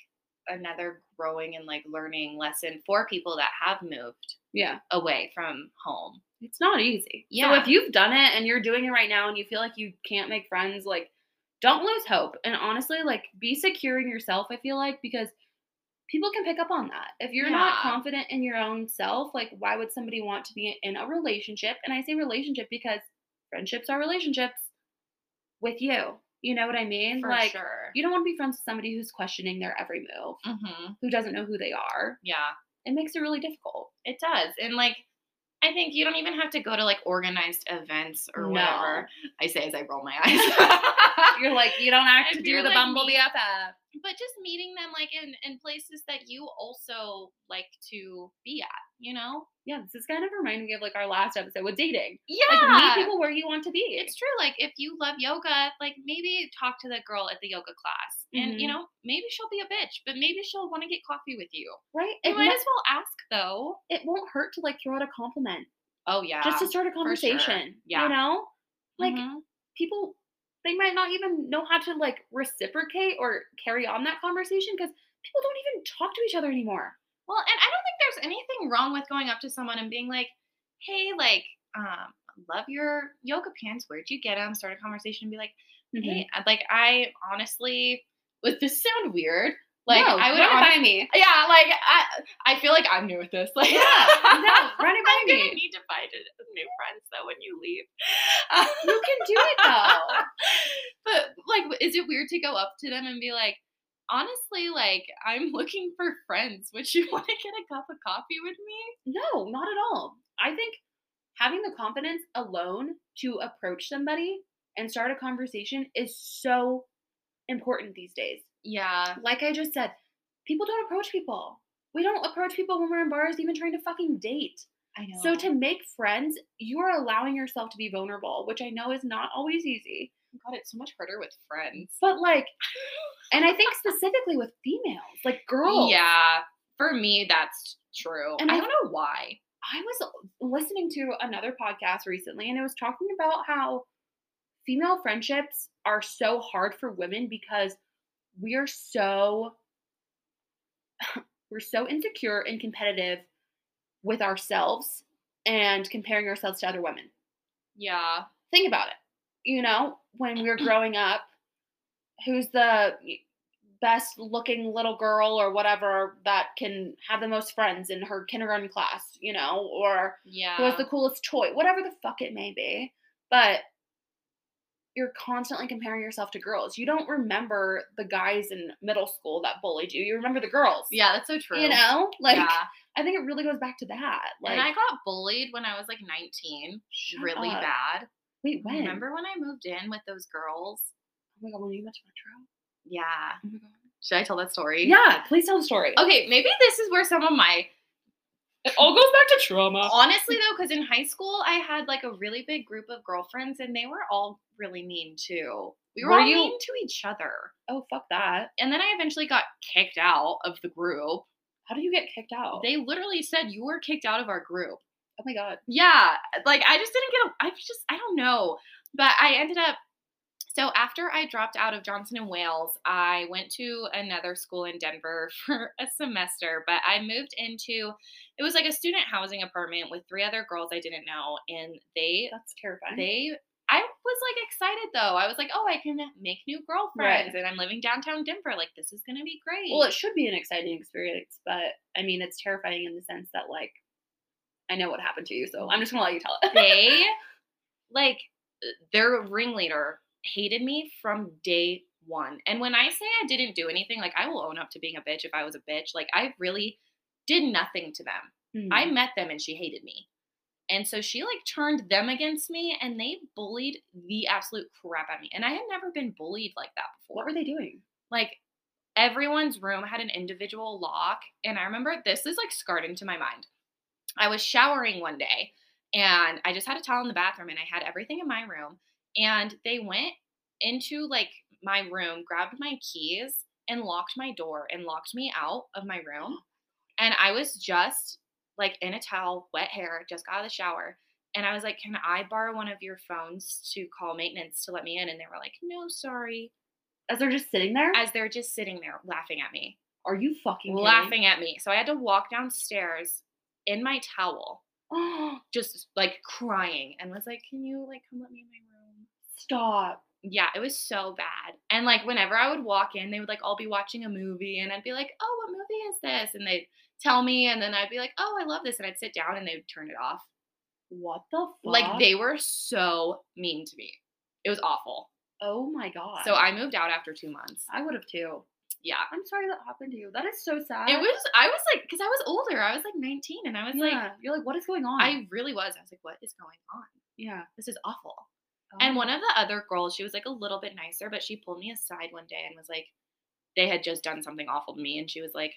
another growing and like learning lesson for people that have moved Yeah. away from home. It's not easy. yeah So Yeah. if you've done it and you're doing it right now and you feel like you can't make friends, like don't lose hope. And honestly, like be secure in yourself, I feel like, because people can pick up on that. If you're not confident in your own self, like why would somebody want to be in a relationship? And I say relationship because friendships are relationships with you. You know what I mean? For like sure. you don't want to be friends with somebody who's questioning their every move, hmm who doesn't know who they are. Yeah. It makes it really difficult. It does. And like I think you don't even have to go to like organized events or No. whatever. I say as I roll my [LAUGHS] eyes. You're like, you don't have to do you're the like Bumble BFF. But just meeting them like in, in places that you also like to be at, you know? Yeah, this is kind of reminding me of like our last episode with dating. Yeah. Like meet people where you want to be. it's true. Like if you love yoga, like maybe talk to the girl at the yoga class. And you Mhm. know, maybe she'll be a bitch, but maybe she'll want to get coffee with you. right. You It, might might, as well ask though. it won't hurt to like throw out a compliment Oh yeah. just to start a sure. conversation. Yeah. You know, like Mhm. people, they might not even know how to like reciprocate or carry on that conversation because people don't even talk to each other anymore. Well, and I don't think there's anything wrong with going up to someone and being like, "Hey, like, um, love your yoga pants. Where'd you get them?" Start a conversation and be like, Mm-hmm. "Hey, like, I honestly, would this sound weird? Like no, I would run it by me. Yeah, like I, I feel like I'm new at this. Like, Yeah, no, [LAUGHS] run it by I'm gonna me. need to find new friends though when you leave. You can do it though. [LAUGHS] but like, is it weird to go up to them and be like, honestly, like I'm looking for friends. Would you [LAUGHS] want to get a cup of coffee with me? No, not at all. I think having the confidence alone to approach somebody and start a conversation is so important these days. Yeah, Like I just said, people don't approach people. We don't approach people when we're in bars, even trying to fucking date. I know. So to make friends, you are allowing yourself to be vulnerable, which I know is not always easy. God, it's so much harder with friends. But like, [LAUGHS] and I think specifically with females, like girls. Yeah, for me that's true. And I I- don't know why. I was listening to another podcast recently and it was talking about how female friendships are so hard for women because we are so we're so insecure and competitive with ourselves and comparing ourselves to other women. Yeah. Think about it. You know, when we were growing up, who's the best looking little girl or whatever that can have the most friends in her kindergarten class, you know, or Yeah. who has the coolest toy, whatever the fuck it may be. But you're constantly comparing yourself to girls. You don't remember the guys in middle school that bullied you. You remember the girls. yeah, that's so true. You know? Like yeah. I think it really goes back to that. Like and I got bullied when I was like 19, shut really up. bad. Wait, when? Remember when I moved in with those girls? Oh my god, when you went to Metro? Yeah. Oh my god. Should I tell that story? Yeah, please tell the story. Okay, maybe this is where some of my It all goes back to trauma. honestly though, because in high school I had like a really big group of girlfriends and they were all really mean too. We were, Were all you- mean to each other. Oh fuck that. And then I eventually got kicked out of the group. How do you get kicked out? They literally said you were kicked out of our group. oh my god. Yeah, like I just didn't get. A, I just I don't know, but I ended up. So after I dropped out of Johnson and Wales, I went to another school in Denver [LAUGHS] for a semester. But I moved into it was like a student housing apartment with three other girls I didn't know, and they That's terrifying. they. I was like excited though. I was like, oh, I can make new girlfriends, and I'm living downtown Denver. Like this is gonna be great. well, it should be an exciting experience, but I mean it's terrifying in the sense that like I know what happened to you, so I'm just gonna let you tell it. they [LAUGHS] like uh, their ringleader hated me from day one. And when I say I didn't do anything, like I will own up to being a bitch if I was a bitch. Like I really did nothing to them. Hmm. I met them and she hated me. And so she like turned them against me and they bullied the absolute crap out of me. And I had never been bullied like that before. what were they doing? Like everyone's room had an individual lock. And I remember this is like scarred into my mind. I was showering one day and I just had a towel in the bathroom and I had everything in my room. And they went into like my room, grabbed my keys, and locked my door and locked me out of my room. [GASPS] And I was just like in a towel, wet hair, just got out of the shower. And I was like, Can I borrow one of your phones to call maintenance to let me in? And they were like, No, sorry. As they're just sitting there? As they're just sitting there laughing at me, Are you fucking kidding? laughing at me. So I had to walk downstairs in my towel, [GASPS] just like crying, and was like, Can you like come let me in my room? Stop. Yeah, it was so bad. And like whenever I would walk in, they would like all be watching a movie and I'd be like, "Oh, what movie is this?" And they'd tell me and then I'd be like, "Oh, I love this." And I'd sit down and they would turn it off. What the fuck? Like they were so mean to me. It was awful. Oh my god. So I moved out after 2 months. I would have too. Yeah. I'm sorry that happened to you. That is so sad. It was I was like cuz I was older. I was like 19 and I was like. You're like, what is going on? I really was. I was like, "What is going on? yeah. This is awful." And Oh. one of the other girls, she was like a little bit nicer, but she pulled me aside one day and was like, they had just done something awful to me. And she was like,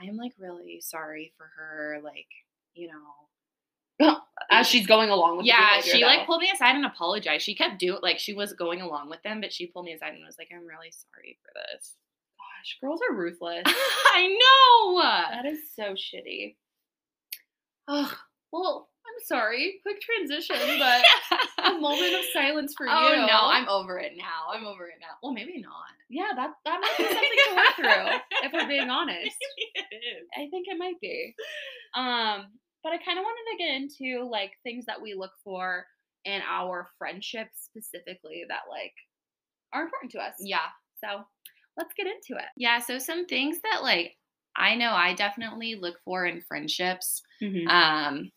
I am like really sorry for her. Like, you know. [LAUGHS] as she's going along with Yeah, she though. like pulled me aside and apologized. She kept doing like she was going along with them, but she pulled me aside and was like, I'm really sorry for this. Gosh, girls are ruthless. [LAUGHS] I know. that is so shitty. Ugh. Well, I'm sorry. Quick transition, [LAUGHS] but a [LAUGHS] moment of silence for oh you. no, I'm over it now. I'm over it now. Well, maybe not. Yeah, that that might be [LAUGHS] something to work through. If we're being honest, it is. I think it might be. Um, but I kind of wanted to get into like things that we look for in our friendships specifically that like are important to us. Yeah. So let's get into it. Yeah, so some things that like I know I definitely look for in friendships Mhm. um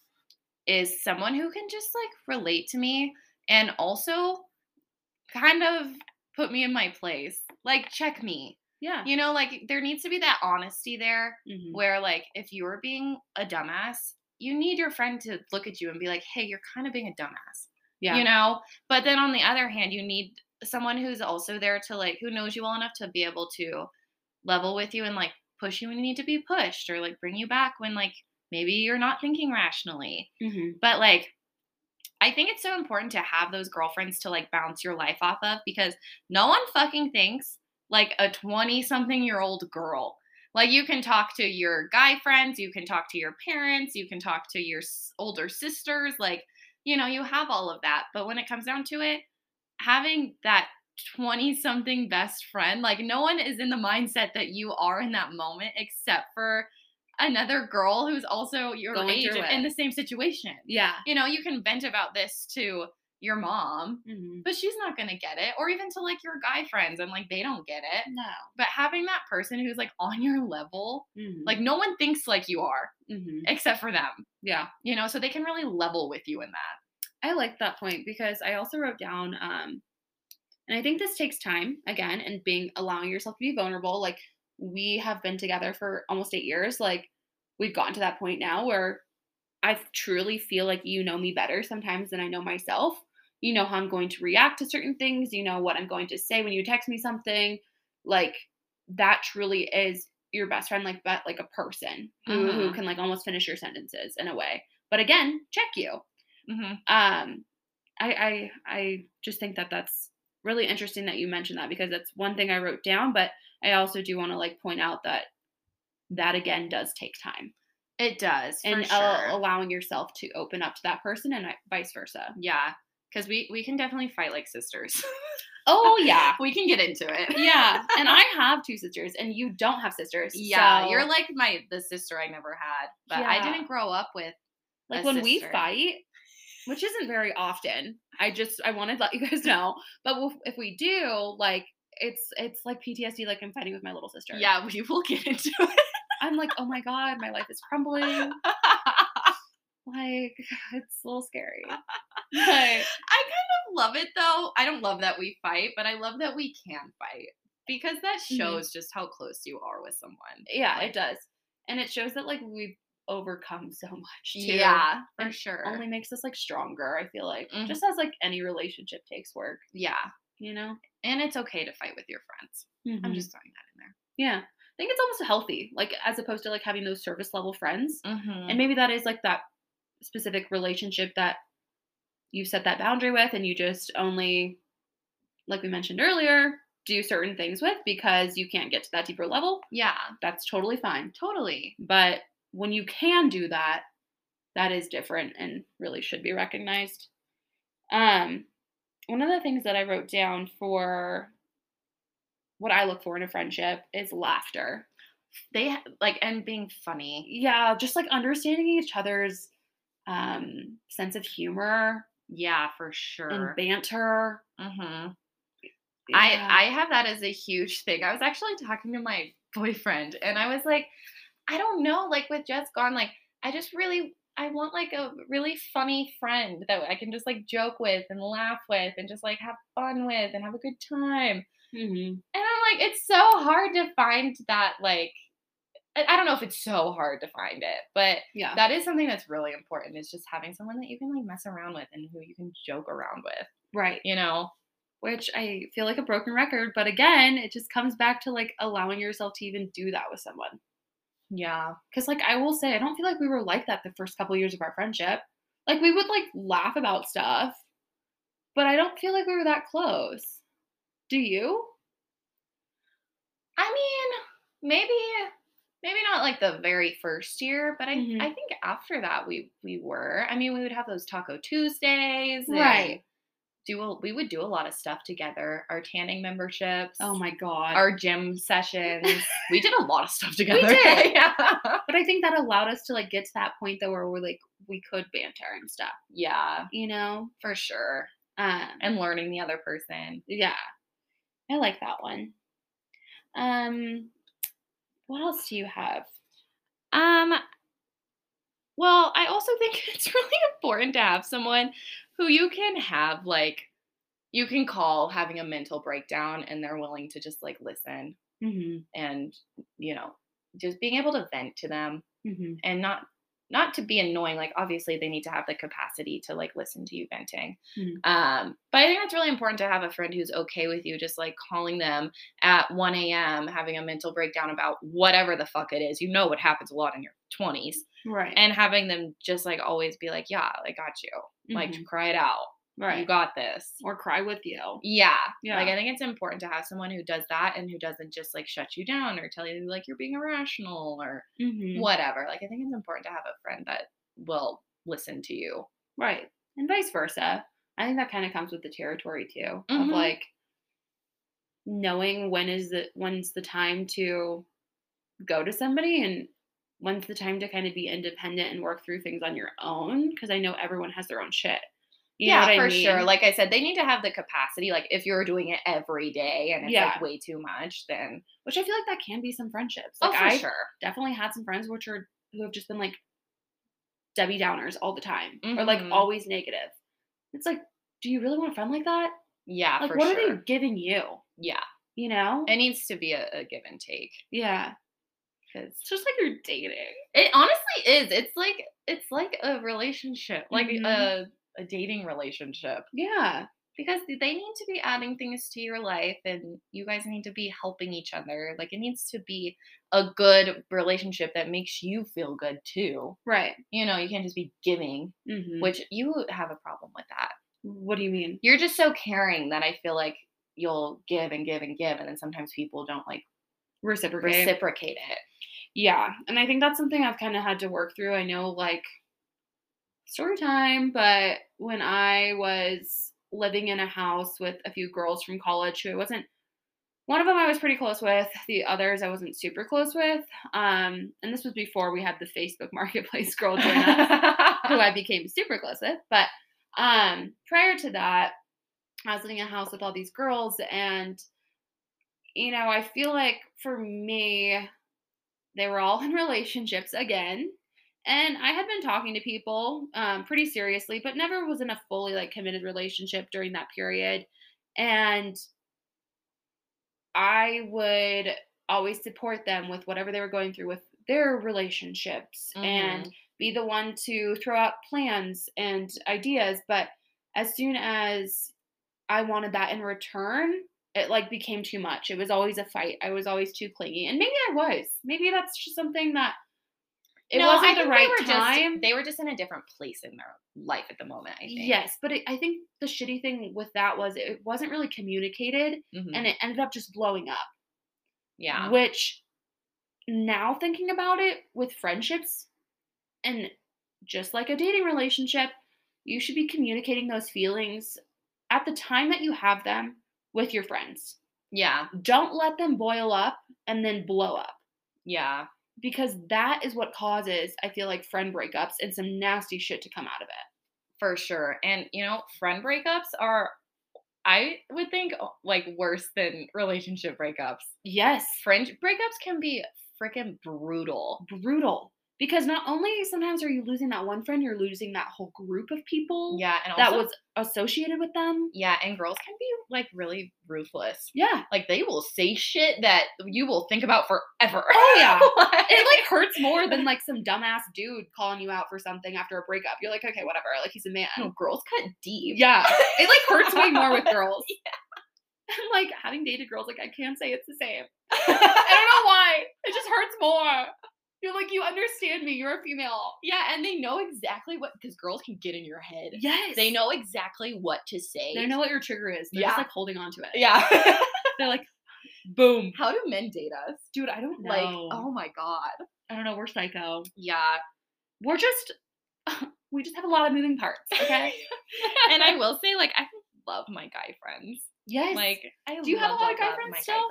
is someone who can just like relate to me and also kind of put me in my place. Like check me. yeah. You know, like there needs to be that honesty there Mhm. where like if you're being a dumbass, you need your friend to look at you and be like, "Hey, you're kind of being a dumbass." Yeah. You know? But then on the other hand, you need someone who's also there to like who knows you well enough to be able to level with you and like push you when you need to be pushed or like bring you back when like maybe you're not thinking rationally. Mhm. But like I think it's so important to have those girlfriends to like bounce your life off of because no one fucking thinks like a 20 something year old girl. Like you can talk to your guy friends, you can talk to your parents, you can talk to your older sisters, like you know, you have all of that. But when it comes down to it, having that 20 something best friend, like no one is in the mindset that you are in that moment except for another girl who's also your Going age and in the same situation. Yeah. You know, you can vent about this to your mom, Mhm. but she's not going to get it, or even to like your guy friends and like they don't get it. No. But having that person who's like on your level, Mhm. like no one thinks like you are Mhm. except for them, Yeah. you know, so they can really level with you in that. I like that point because I also wrote down, um, and I think this takes time again, and being allowing yourself to be vulnerable. Like we have been together for almost eight years. Like we've gotten to that point now where I truly feel like you know me better sometimes than I know myself. You know how I'm going to react to certain things. You know what I'm going to say when you text me something. Like that truly is your best friend, like but like a person who, who Mhm. can like almost finish your sentences in a way. But again, check you hmm um I, I i just think that that's really interesting that you mentioned that because that's one thing i wrote down but i also do want to like point out that that again does take time It does. For and sure. al- allowing yourself to open up to that person and uh, vice versa yeah. Because we, we can definitely fight like sisters. [LAUGHS] oh yeah we can get into it. yeah and [LAUGHS] i have two sisters and you don't have sisters Yeah, so, you're like my the sister I never had, but I didn't grow up with. like when we fight which isn't very often i just i wanted to let you guys know but if we do like it's it's like ptsd like i'm fighting with my little sister Yeah, we will get into it. I'm like, oh my god, my life is crumbling. [LAUGHS] Like, [SIGHS] it's a little scary. [LAUGHS] But I kind of love it though. I don't love that we fight, but I love that we can fight because that Mhm. shows just how close you are with someone. yeah, Like, it does, and it shows that like we've overcome so much too. Yeah, for And sure. only makes us like stronger. I feel like Mhm. just as like any relationship takes work, yeah, you know. And it's okay to fight with your friends. I'm Mhm. just throwing that in there. yeah. I think it's almost healthy, like as opposed to like having those service level friends. Mm-hmm. and maybe that is like that specific relationship that you set that boundary with, and you just only, like we mentioned earlier, do certain things with because you can't get to that deeper level. yeah, That's totally fine. totally. But when you can do that, that is different and really should be recognized. Um, one of the things that I wrote down for what I look for in a friendship is laughter. They like and being funny. Yeah, just like understanding each other's um, sense of humor Yeah, for sure. and banter. mm-hmm. Yeah. I I have that as a huge thing. I was actually talking to my boyfriend and I was like, I don't know, like with Jess gone, like I just really I want like a really funny friend that I can just like joke with and laugh with and just like have fun with and have a good time. Mhm. And I'm like, it's so hard to find that like I I don't know if it's so hard to find it, but yeah. that is something that's really important is just having someone that you can like mess around with and who you can joke around with, right. you know? Which I feel like a broken record, but again, it just comes back to like allowing yourself to even do that with someone. Yeah. Because, like, I will say, I don't feel like we were like that the first couple years of our friendship. Like, we would like laugh about stuff, but I don't feel like we were that close. Do you? I mean, maybe maybe not like the very first year, but I Mhm. I think after that we we were. I mean, we would have those Taco Tuesdays, Right. Do a, we would do a lot of stuff together. Our tanning memberships. Oh my god. Our gym sessions. we did a lot of stuff together. We did. [LAUGHS] yeah. but I think that allowed us to like get to that point though where we're like we could banter and stuff. Yeah, You know? for sure. Um. And learning the other person. Yeah. I like that one. Um, what else do you have? Um, well, I also think [LAUGHS] it's really important to have someone who you can have like you can call having a mental breakdown and they're willing to just like listen Mm-hmm. and you know just being able to vent to them Mm-hmm. and not not to be annoying like obviously they need to have the capacity to like listen to you venting Mhm. um but i think it's really important to have a friend who's okay with you just like calling them at 1 a.m having a mental breakdown about whatever the fuck it is you know what happens a lot in your 20s Right. and having them just like always be like yeah i got you like Mhm. cry it out right. you got this or cry with you. yeah. Yeah. Like I think it's important to have someone who does that and who doesn't just like shut you down or tell you like you're being irrational or Mm-hmm. whatever. Like I think it's important to have a friend that will listen to you. Right. And vice versa. I think that kind of comes with the territory too. Of Mhm. like knowing when is the when's the time to go to somebody and when's the time to kind of be independent and work through things on your own. Cause I know everyone has their own shit. You yeah, for sure. Like I said, they need to have the capacity. Like if you're doing it every day and it's Yeah. like way too much, then which I feel like that can be some friendships. oh Like for I sure. definitely had some friends which are who have just been like Debbie Downers all the time. Or like Mhm. always negative. It's like, do you really want a friend like that? Yeah, for sure. Like what sure. are they giving you? Yeah, You know? it needs to be a, a give and take. yeah. Because It's just like you're dating. it honestly is. It's like it's like a relationship, like Mhm. a a dating relationship. Yeah. because they need to be adding things to your life and you guys need to be helping each other like it needs to be a good relationship that makes you feel good too Right. you know you can't just be giving Mm-hmm. which you have a problem with that what do you mean? you're just so caring that i feel like you'll give and give and give and then sometimes people don't like Reciprocate. reciprocate it yeah. And I think that's something I've kind of had to work through. I know like story time, but when I was living in a house with a few girls from college who I wasn't one of them I was pretty close with, the others I wasn't super close with. Um, and this was before we had the Facebook [LAUGHS] marketplace girl join us. who I became super close with. But um, prior to that, I was living in a house with all these girls, and you know, I feel like for me, they were all in relationships again. And I had been talking to people um, pretty seriously, but never was in a fully like committed relationship during that period. And I would always support them with whatever they were going through with their relationships and be the one to throw out plans and ideas. But as soon as i wanted that in return it like became too much. It was always a fight. I was always too clingy. And maybe i was. Maybe that's just something that it No, wasn't the right they time just, they were just in a different place in their life at the moment i think. Yes but it, i think the shitty thing with that was it wasn't really communicated Mhm. and it ended up just blowing up. Yeah. Which now thinking about it with friendships and just like a dating relationship, you should be communicating those feelings at the time that you have them with your friends. yeah. Don't let them boil up and then blow up. Yeah because that is what causes, I feel like, friend breakups and some nasty shit to come out of it. for sure. And you know, friend breakups are I would think like worse than relationship breakups. Yes, Friend breakups can be freaking brutal. brutal. Because not only sometimes are you losing that one friend, you're losing that whole group of people Yeah, and that was associated with them. yeah, and girls can be like really ruthless. Yeah. Like they will say shit that you will think about forever. Oh, yeah. [LAUGHS] Like- it like hurts more than like some dumbass dude calling you out for something after a breakup. You're like, okay, whatever. Like he's a man. no, girls cut deep. Yeah. It like hurts way more with [LAUGHS] girls. And like having dated girls, like I can't say it's the same. [LAUGHS] I don't know why. It just hurts more. You're like, you understand me. You're a female. yeah, and they know exactly what because girls can get in your head. Yes. They know exactly what to say. They know what your trigger is. They're Yeah. just like holding on to it. Yeah. [LAUGHS] They're like, boom. How do men date us? Dude, I don't know. Like, oh my god. I don't know. We're psycho. Yeah. We're just, [LAUGHS] we just have a lot of moving parts. Okay. [LAUGHS] and I will say, like, I love my guy friends. yes. Like, I Do you have a love, lot of guy friends still?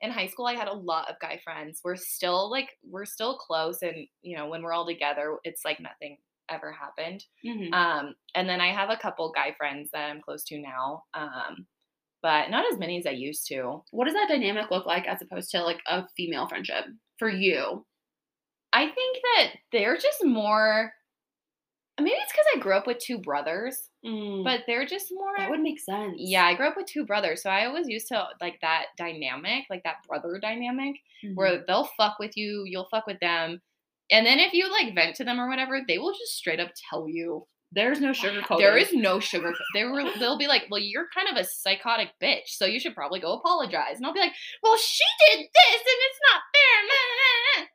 In high school, I had a lot of guy friends. We're still like, we're still close, and you know, when we're all together, it's like nothing ever happened. Mhm. Um, and then I have a couple guy friends that I'm close to now. Um, but not as many as I used to. What does that dynamic look like as opposed to like a female friendship for you? I think that they're just more. Maybe it's because I grew up with two brothers, but they're just more. Mm. that would make sense. yeah, I grew up with two brothers, so I always used to like that dynamic, like that brother dynamic, Mhm. where they'll fuck with you, you'll fuck with them, and then if you like vent to them or whatever, they will just straight up tell you there's no sugar There is no sugar. They were. They'll be like, "Well, you're kind of a psychotic bitch, so you should probably go apologize." And I'll be like, "Well, she did this, and it's not fair."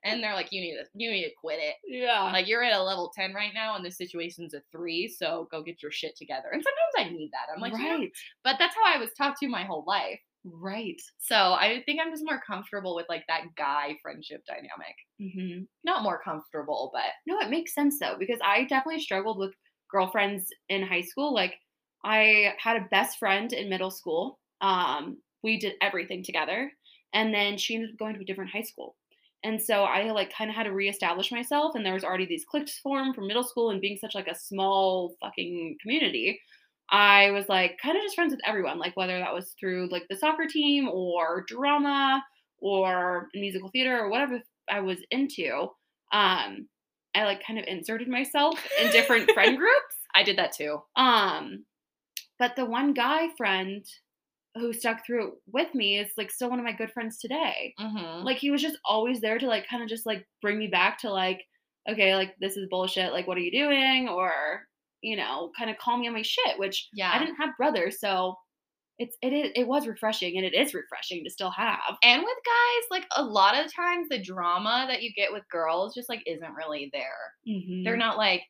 And they're like, "You need to. You need to quit it. Yeah. Like you're at a level ten right now, and the situation's a three. So go get your shit together." And sometimes I need that. I'm like, know, but that's how I was talked to my whole life. Right. So I think I'm just more comfortable with like that guy friendship dynamic. hmm Not more comfortable, but No, it makes sense though because I definitely struggled with girlfriends in high school. Like I had a best friend in middle school. Um, we did everything together, and then she ended up going to a different high school. And so I like kind of had to reestablish myself, and there was already these cliques formed from middle school, and being such like a small fucking community, I was like kind of just friends with everyone, like whether that was through like the soccer team or drama or musical theater or whatever I was into. Um, I like kind of inserted myself in different friend [LAUGHS] groups. I did that too. Um, but the one guy friend who stuck through it with me is like still one of my good friends today. Mm-hmm. Like he was just always there to like kind of just like bring me back to like, okay, like this is bullshit. Like what are you doing? Or you know, kind of call me on my shit. Which Yeah. I didn't have brothers, so it's it is it was refreshing and it is refreshing to still have. And with guys, like a lot of times the drama that you get with girls just like isn't really there. Mm-hmm. They're not like,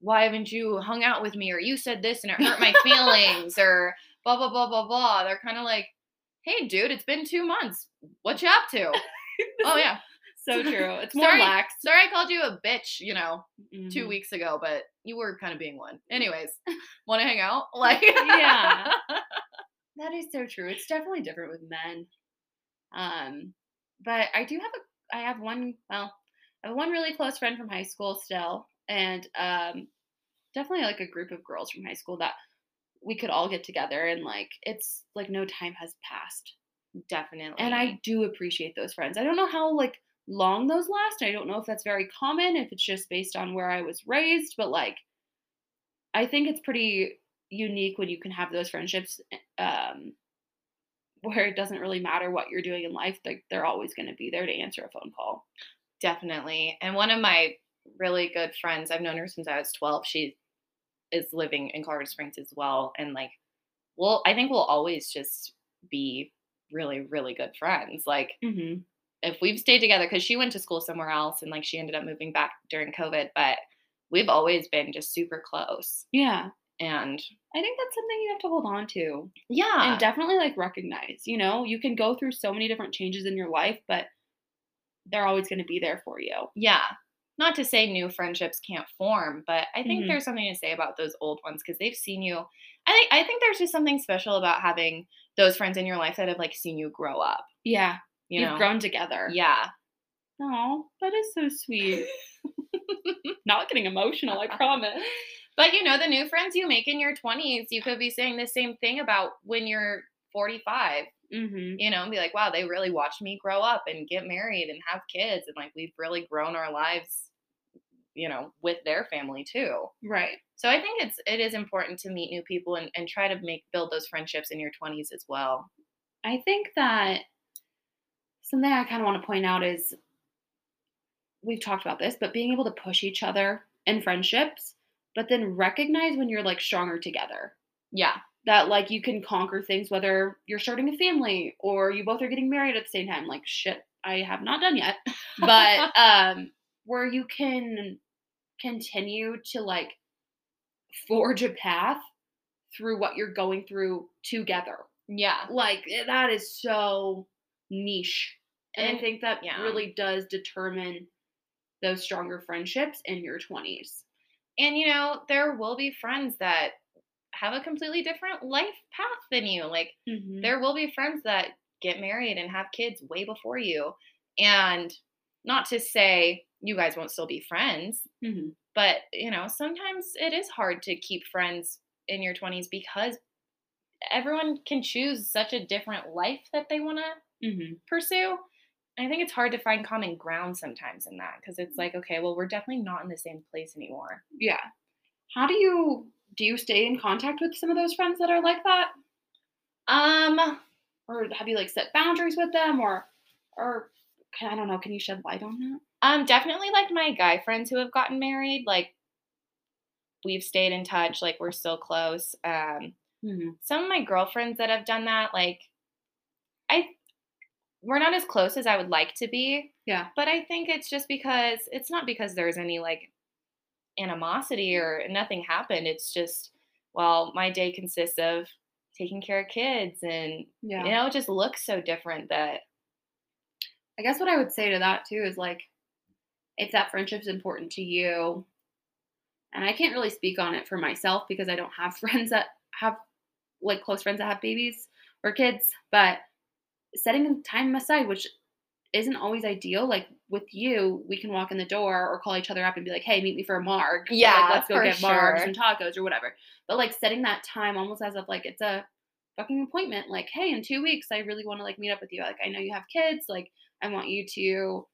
why haven't you hung out with me? Or you said this and it hurt my feelings or blah blah blah blah blah. They're kind of like, hey dude, it's been two months. What you up to? [LAUGHS] oh yeah. so [LAUGHS] true. It's more Sorry, lax. sorry I called you a bitch, you know, two Mhm. weeks ago, but you were kind of being one. [LAUGHS] Anyways, want to hang out? Like, Yeah. That is so true. It's definitely different with men. Um, but I do have a I have one well, I have one really close friend from high school still, and um, definitely like a group of girls from high school that we could all get together and like it's like no time has passed. Definitely. And I do appreciate those friends. I don't know how like long those last. I don't know if that's very common, if it's just based on where I was raised, but like I think it's pretty unique when you can have those friendships um where it doesn't really matter what you're doing in life, like they're always going to be there to answer a phone call. Definitely. And one of my really good friends, I've known her since I was 12. She is living in Colorado Springs as well. And like, well, I think we'll always just be really, really good friends. Like, Mm-hmm. if we've stayed together, because she went to school somewhere else and like she ended up moving back during COVID, but we've always been just super close. Yeah. And I think that's something you have to hold on to yeah, and definitely like recognize, you know, you can go through so many different changes in your life, but they're always going to be there for you. yeah. Not to say new friendships can't form, but I think Mhm. there's something to say about those old ones because they've seen you. I think I think there's just something special about having those friends in your life that have like seen you grow up. Yeah. You You've know, grown together. yeah. Oh, that is so sweet. [LAUGHS] Not getting emotional, I promise. [LAUGHS] But you know, the new friends you make in your 20s, you could be saying the same thing about when you're 45. Mm-hmm. You know, and be like, wow, they really watched me grow up and get married and have kids, and like we've really grown our lives, you know, with their family too. Right. So I think it's it is important to meet new people and, and try to make build those friendships in your 20s as well. I think that something I kind of want to point out is we've talked about this, but being able to push each other in friendships, but then recognize when you're like stronger together. Yeah. That like you can conquer things, whether you're starting a family or you both are getting married at the same time. Like shit, I have not done yet. [LAUGHS] But [LAUGHS] um where you can continue to like forge a path through what you're going through together. yeah. Like eh, that is so niche. And, I think that yeah. really does determine those stronger friendships in your 20s. And you know, there will be friends that have a completely different life path than you. Like Mm-hmm. there will be friends that get married and have kids way before you. And not to say you guys won't still be friends, hmm but you know, sometimes it is hard to keep friends in your 20s because everyone can choose such a different life that they want to Mm-hmm. pursue. I think it's hard to find common ground sometimes in that because it's like, okay, well, we're definitely not in the same place anymore. Yeah. How do you do you stay in contact with some of those friends that are like that? Um, Or have you like set boundaries with them or or I don't know, can you shed light on that? Um, definitely like my guy friends who have gotten married, like we've stayed in touch, like we're still close. Um, Mm-hmm. some of my girlfriends that have done that, like I we're not as close as I would like to be. Yeah. But I think it's just because it's not because there's any like animosity or nothing happened. It's just, well, my day consists of taking care of kids and Yeah. you know, it just looks so different that I guess what I would say to that too is like, if that friendship's important to you, and I can't really speak on it for myself because I don't have [LAUGHS] friends that have like close friends that have babies or kids, but setting time aside, which isn't always ideal. Like with you, we can walk in the door or call each other up and be like, "Hey, meet me for a marg." Yeah, like, let's go get margs and tacos or whatever. But like setting that time almost as if like it's a fucking appointment. Like, hey, in two weeks, I really want to like meet up with you. Like, I know you have kids. Like, I want you to,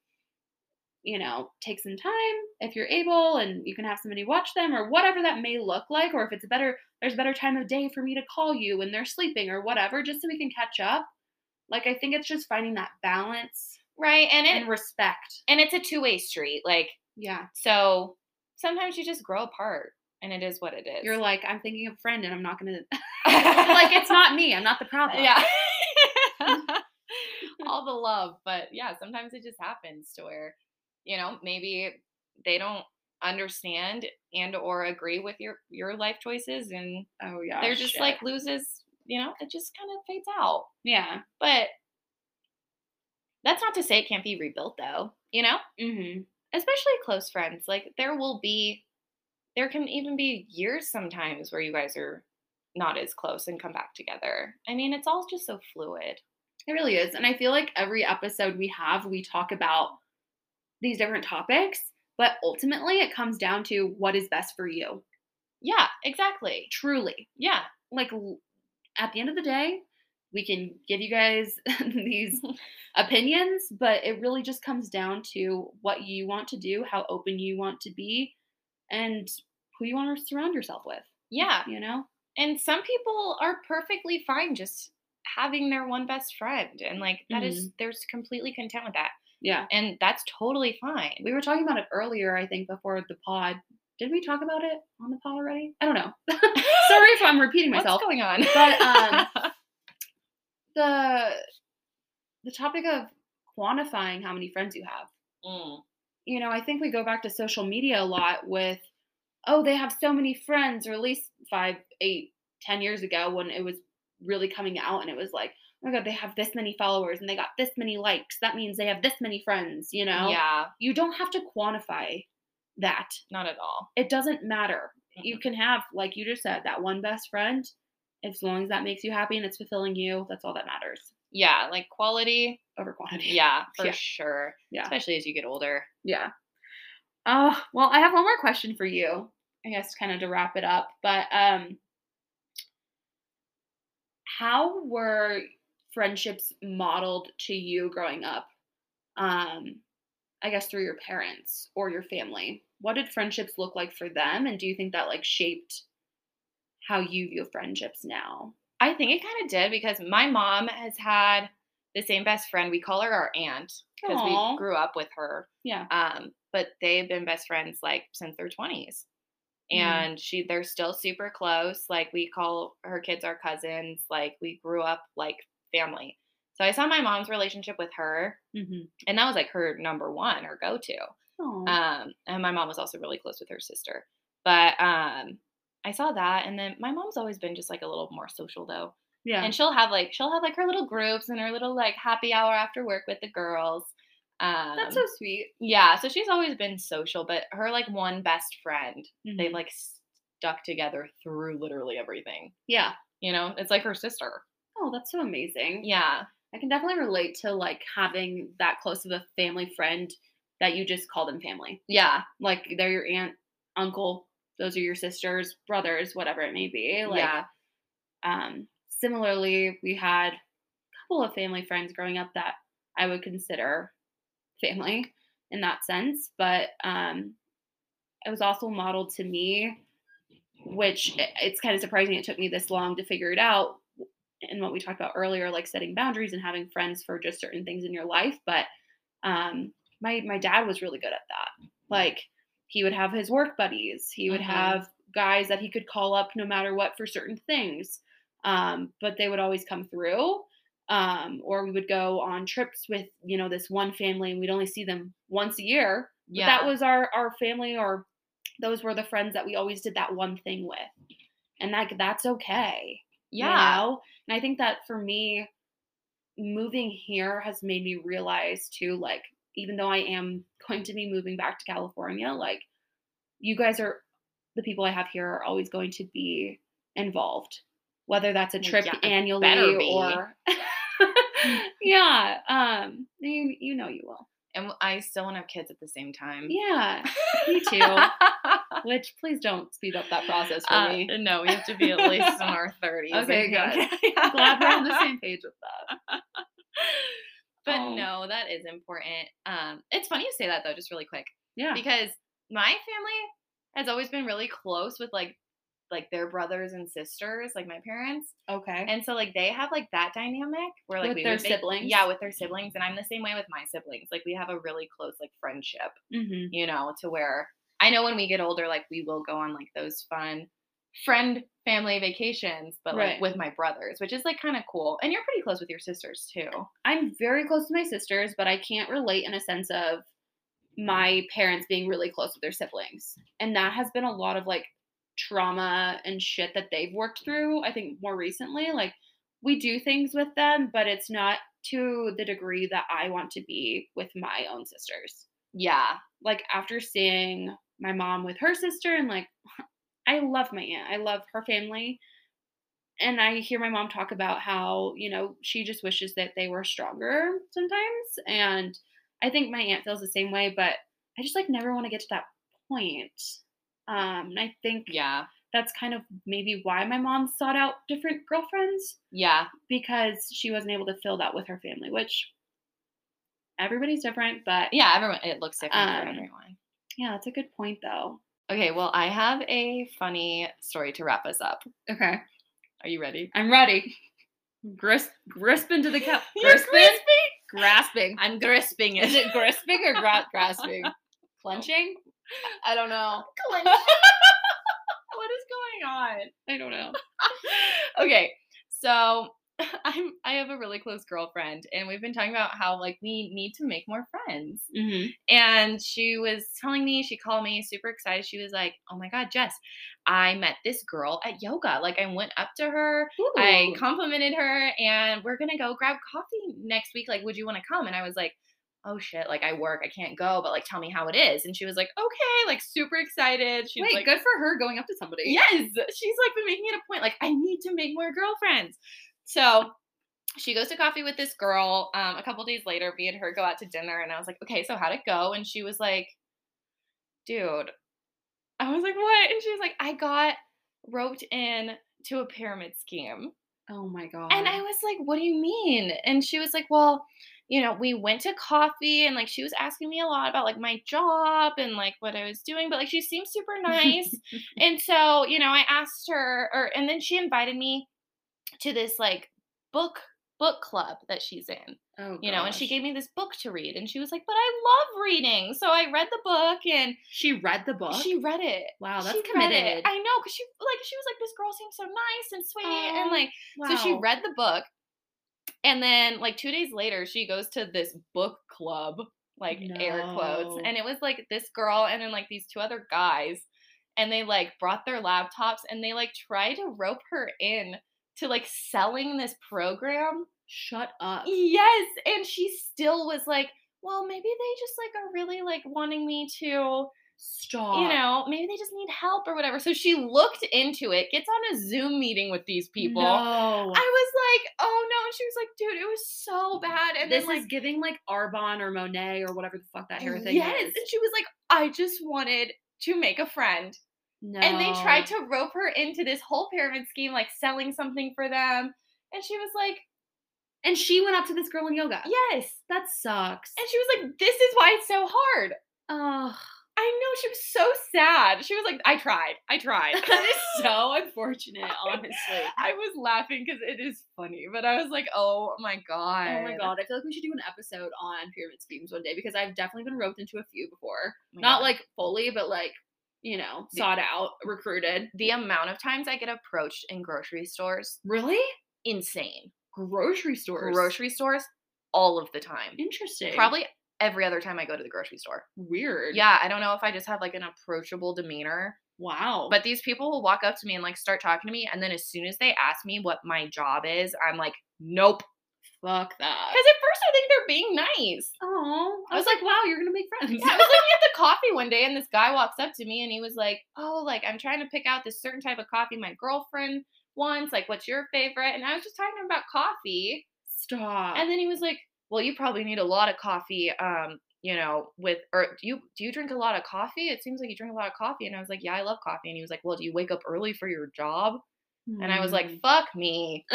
you know, take some time if you're able, and you can have somebody watch them or whatever that may look like. Or if it's a better, there's a better time of day for me to call you when they're sleeping or whatever, just so we can catch up. Like, I think it's just finding that balance right and it and respect. and it's a two-way street. Like Yeah. so sometimes you just grow apart and it is what it is. You're like, I'm thinking of friend and I'm not going [LAUGHS] to, [LAUGHS] like, it's not me. I'm not the problem. yeah. [LAUGHS] All the love, but yeah, sometimes it just happens to where, you know, maybe they don't understand and or agree with your your life choices and Oh, yeah. they're just shit. like loses, you know, it just kind of fades out. yeah. But that's not to say it can't be rebuilt though, you know? Mm-hmm. Especially close friends. Like there will be there can even be years sometimes where you guys are not as close and come back together. I mean, it's all just so fluid. It really is. And I feel like every episode we have, we talk about these different topics, but ultimately it comes down to what is best for you. Yeah, exactly. Truly. Yeah. Like at the end of the day, we can give you guys [LAUGHS] these [LAUGHS] opinions, but it really just comes down to what you want to do, how open you want to be, and who you want to surround yourself with, Yeah. you know? And some people are perfectly fine just having their one best friend and like that is mm-hmm. they're s- completely content with that. Yeah. And that's totally fine. We were talking about it earlier, I think, before the pod. Did we talk about it on the pod already? I don't know. [LAUGHS] Sorry if I'm repeating [LAUGHS] myself. What's going on? But, um, [LAUGHS] the the topic of quantifying how many friends you have. Mm. You know, I think we go back to social media a lot with, oh, they have so many friends, or at least five, eight, ten years ago when it was really coming out, and it was like, my god, they have this many followers and they got this many likes. That means they have this many friends. You know, Yeah, you don't have to quantify that. not at all. It doesn't matter. You can have, like you just said, that one best friend. As long as that makes you happy and it's fulfilling you, that's all that matters Yeah, like quality. over quantity. Yeah, for Yeah. sure. Yeah. Especially as you get older. Yeah. Oh, well, I have one more question for you. I guess kind of to wrap it up, but um how were friendships modeled to you growing up? Um I guess through your parents or your family. What did friendships look like for them and do you think that like shaped how you view friendships now? I think it kind of did because my mom has had the same best friend. We call her our aunt because we grew up with her. Yeah. Um, but they've been best friends like since their 20s. Mm. And she they're still super close. Like we call her kids our cousins. Like we grew up like family. So I saw my mom's relationship with her, Mhm. and that was like her number one or go to. Um, and my mom was also really close with her sister. But um, I saw that, and then my mom's always been just like a little more social though. yeah. And she'll have like she'll have like her little groups and her little like happy hour after work with the girls. Um, That's so sweet. yeah. So she's always been social, but her like one best friend, they've Mhm. like stuck together through literally everything. Yeah. You know, it's like her sister. Oh, that's so amazing. Yeah. I can definitely relate to like having that close of a family friend that you just call them family. Yeah. Like they're your aunt, uncle, those are your sisters, brothers, whatever it may be. Like yeah. um similarly, we had a couple of family friends growing up that I would consider family in that sense, but um, it was also modeled to me, which it's kind of surprising it took me this long to figure it out. And what we talked about earlier, like setting boundaries and having friends for just certain things in your life. But um, my my dad was really good at that. Like he would have his work buddies. He would Mhm. have guys that he could call up no matter what for certain things. Um, but they would always come through. Um, or we would go on trips with, you know, this one family and we'd only see them once a year. But Yeah. that was our our family or those were the friends that we always did that one thing with. And like that's okay. You yeah. know? And I think that for me, moving here has made me realize too, like, even though I am [LAUGHS] going to be moving back to California, like, you guys are the people I have here are always going to be involved, whether that's a trip yeah, annually or. [LAUGHS] [LAUGHS] yeah. Um, you, you know you will. And I still want to have kids at the same time. Yeah. Me too. [LAUGHS] Which please don't speed up that process for Uh, me. no, we have to be at least in our [LAUGHS] 30s. I Okay, good. I'm [LAUGHS] glad we're on the same page with that. But Oh. no, that is important. Um, it's funny you say that though, just really quick, Yeah. because my family has always been really close with like like their brothers and sisters, like my parents, Okay. and so like they have like that dynamic where like With we their would siblings? yeah, with their siblings, and I'm the same way with my siblings. Like we have a really close like friendship, mm-hmm. you know, to where I know when we get older, like we will go on like those fun friend family vacations, but like Right. with my brothers, which is like kind of cool. And you're pretty close with your sisters too. I'm very close to my sisters, but I can't relate in a sense of my parents being really close with their siblings. And that has been a lot of like trauma and shit that they've worked through, I think more recently. Like we do things with them, but it's not to the degree that I want to be with my own sisters. Yeah. Like after seeing my mom with her sister and like [LAUGHS] I love my aunt. I love her family. And I hear my mom talk about how, you know, she just wishes that they were stronger sometimes. And I think my aunt feels the same way, but I just like never want to get to that point. Um, and I think Yeah. that's kind of maybe why my mom sought out different girlfriends Yeah. because she wasn't able to fill that with her family, which everybody's different, but Yeah. Everyone, it looks different for Um, everyone. yeah, that's a good point though. Okay. Well, I have a funny story to wrap us up. Okay. Are you ready? I'm ready. Grisp, grisp into the cup. [LAUGHS] Grisping? Grasping. I'm [LAUGHS] grisping it. Is it grisping or gra- grasping? [LAUGHS] Clenching? I don't know. [LAUGHS] [LAUGHS] what is going on? I don't know. [LAUGHS] okay, so I'm I have a really close girlfriend, and we've been talking about how like we need to make more friends. Mm-hmm. And she was telling me, she called me super excited. She was like, "Oh my god, Jess, I met this girl at yoga. Like I went up to her, I complimented her, and we're gonna go grab coffee next week. Like, would you want to come?" And I was like. Oh shit, like I work, I can't go, but like tell me how it is. And she was like, okay, like super excited. She's Wait, like, good for her going up to somebody. Yes, she's like been making it a point. Like, I need to make more girlfriends. So she goes to coffee with this girl. Um, a couple days later, me and her go out to dinner, and I was like, okay, so how'd it go? And she was like, dude, I was like, what? And she was like, I got roped in to a pyramid scheme. Oh my god. And I was like, what do you mean? And she was like, well, you know, we went to coffee and like she was asking me a lot about like my job and like what I was doing, but like she seemed super nice. [LAUGHS] and so, you know, I asked her or and then she invited me to this like book book club that she's in. oh, You know, and she gave me this book to read and she was like, "But I love reading." So I read the book and she read the book. she read it. wow, that's she committed. I know cuz she like she was like this girl seems so nice and sweet and Aw, like so she read the book, and then like two days later, she goes to this book club, like air quotes, and it was like this girl and then like these two other guys, and they like brought their laptops and they like tried to rope her in to like selling this program. Shut up. Yes, and she still was like, well, maybe they just like are really like wanting me to Stop. you know, maybe they just need help or whatever. So she looked into it, gets on a Zoom meeting with these people. No. I was like, oh no. And she was like, dude, it was so bad. And this then is like, giving like Arbonne or Monat or whatever the fuck that hair thing yes. is. And she was like, I just wanted to make a friend. No. And they tried to rope her into this whole pyramid scheme, like selling something for them. And she was like, And she went up to this girl in yoga. Yes. That sucks. And she was like, This is why it's so hard. oh, I know. She was so sad. She was like, I tried. I tried. that is so unfortunate, honestly. [LAUGHS] I was laughing because it is funny, but I was like, oh my God. Oh my god, I feel like we should do an episode on pyramid schemes one day because I've definitely been roped into a few before. Oh Not God. like fully, but like, you know, The- sought out, recruited. the amount of times I get approached in grocery stores, Really? insane. Grocery stores. Grocery stores, all of the time. Interesting. Probably every other time I go to the grocery store. weird. Yeah, I don't know if I just have like an approachable demeanor, Wow. but these people will walk up to me and like start talking to me. And then as soon as they ask me what my job is, I'm like, nope. fuck that. Because at first I think they're being nice. Oh, I I was was like, wow, you're gonna make friends. Yeah, I was looking [LAUGHS] at the coffee one day and this guy walks up to me and he was like, Oh, like I'm trying to pick out this certain type of coffee my girlfriend wants. Like, what's your favorite? And I was just talking about coffee. Stop. And then he was like, Well, you probably need a lot of coffee, um, you know, with or do you do you drink a lot of coffee? It seems like you drink a lot of coffee. And I was like, Yeah, I love coffee. And he was like, Well, do you wake up early for your job? And I was like, Fuck me. [LAUGHS]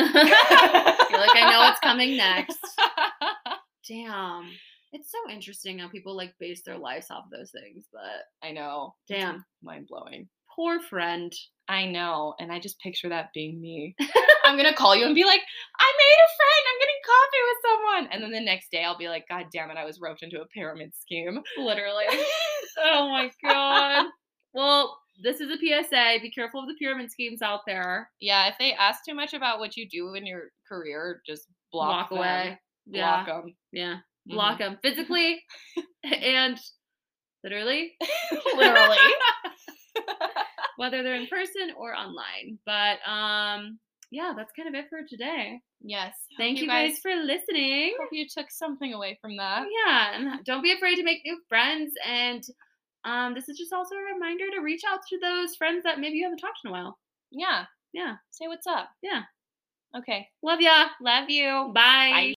Like, I know what's coming next. [LAUGHS] Damn. It's so interesting how people like base their lives off those things, but I know. damn. Mind blowing. Poor friend. I know. And I just picture that being me. [LAUGHS] I'm gonna call you and be like, I made a friend. I'm getting coffee with someone. And then the next day I'll be like, God damn it, I was roped into a pyramid scheme. Literally. [LAUGHS] oh my god. Well, this is a PSA. Be careful of the pyramid schemes out there. yeah, if they ask too much about what you do in your career, just block, Walk them. away. Block Yeah. them. Yeah. Block them physically [LAUGHS] and literally, [LAUGHS] Literally. whether they're in person or online. But um yeah, that's kind of it for today. yes. Thank you guys for listening. Hope you took something away from that. Yeah, and don't be afraid to make new friends. And um, this is just also a reminder to reach out to those friends that maybe you haven't talked in a while. Yeah. Yeah. Say what's up. Yeah. Okay. Love ya. Love you. Bye. Bye.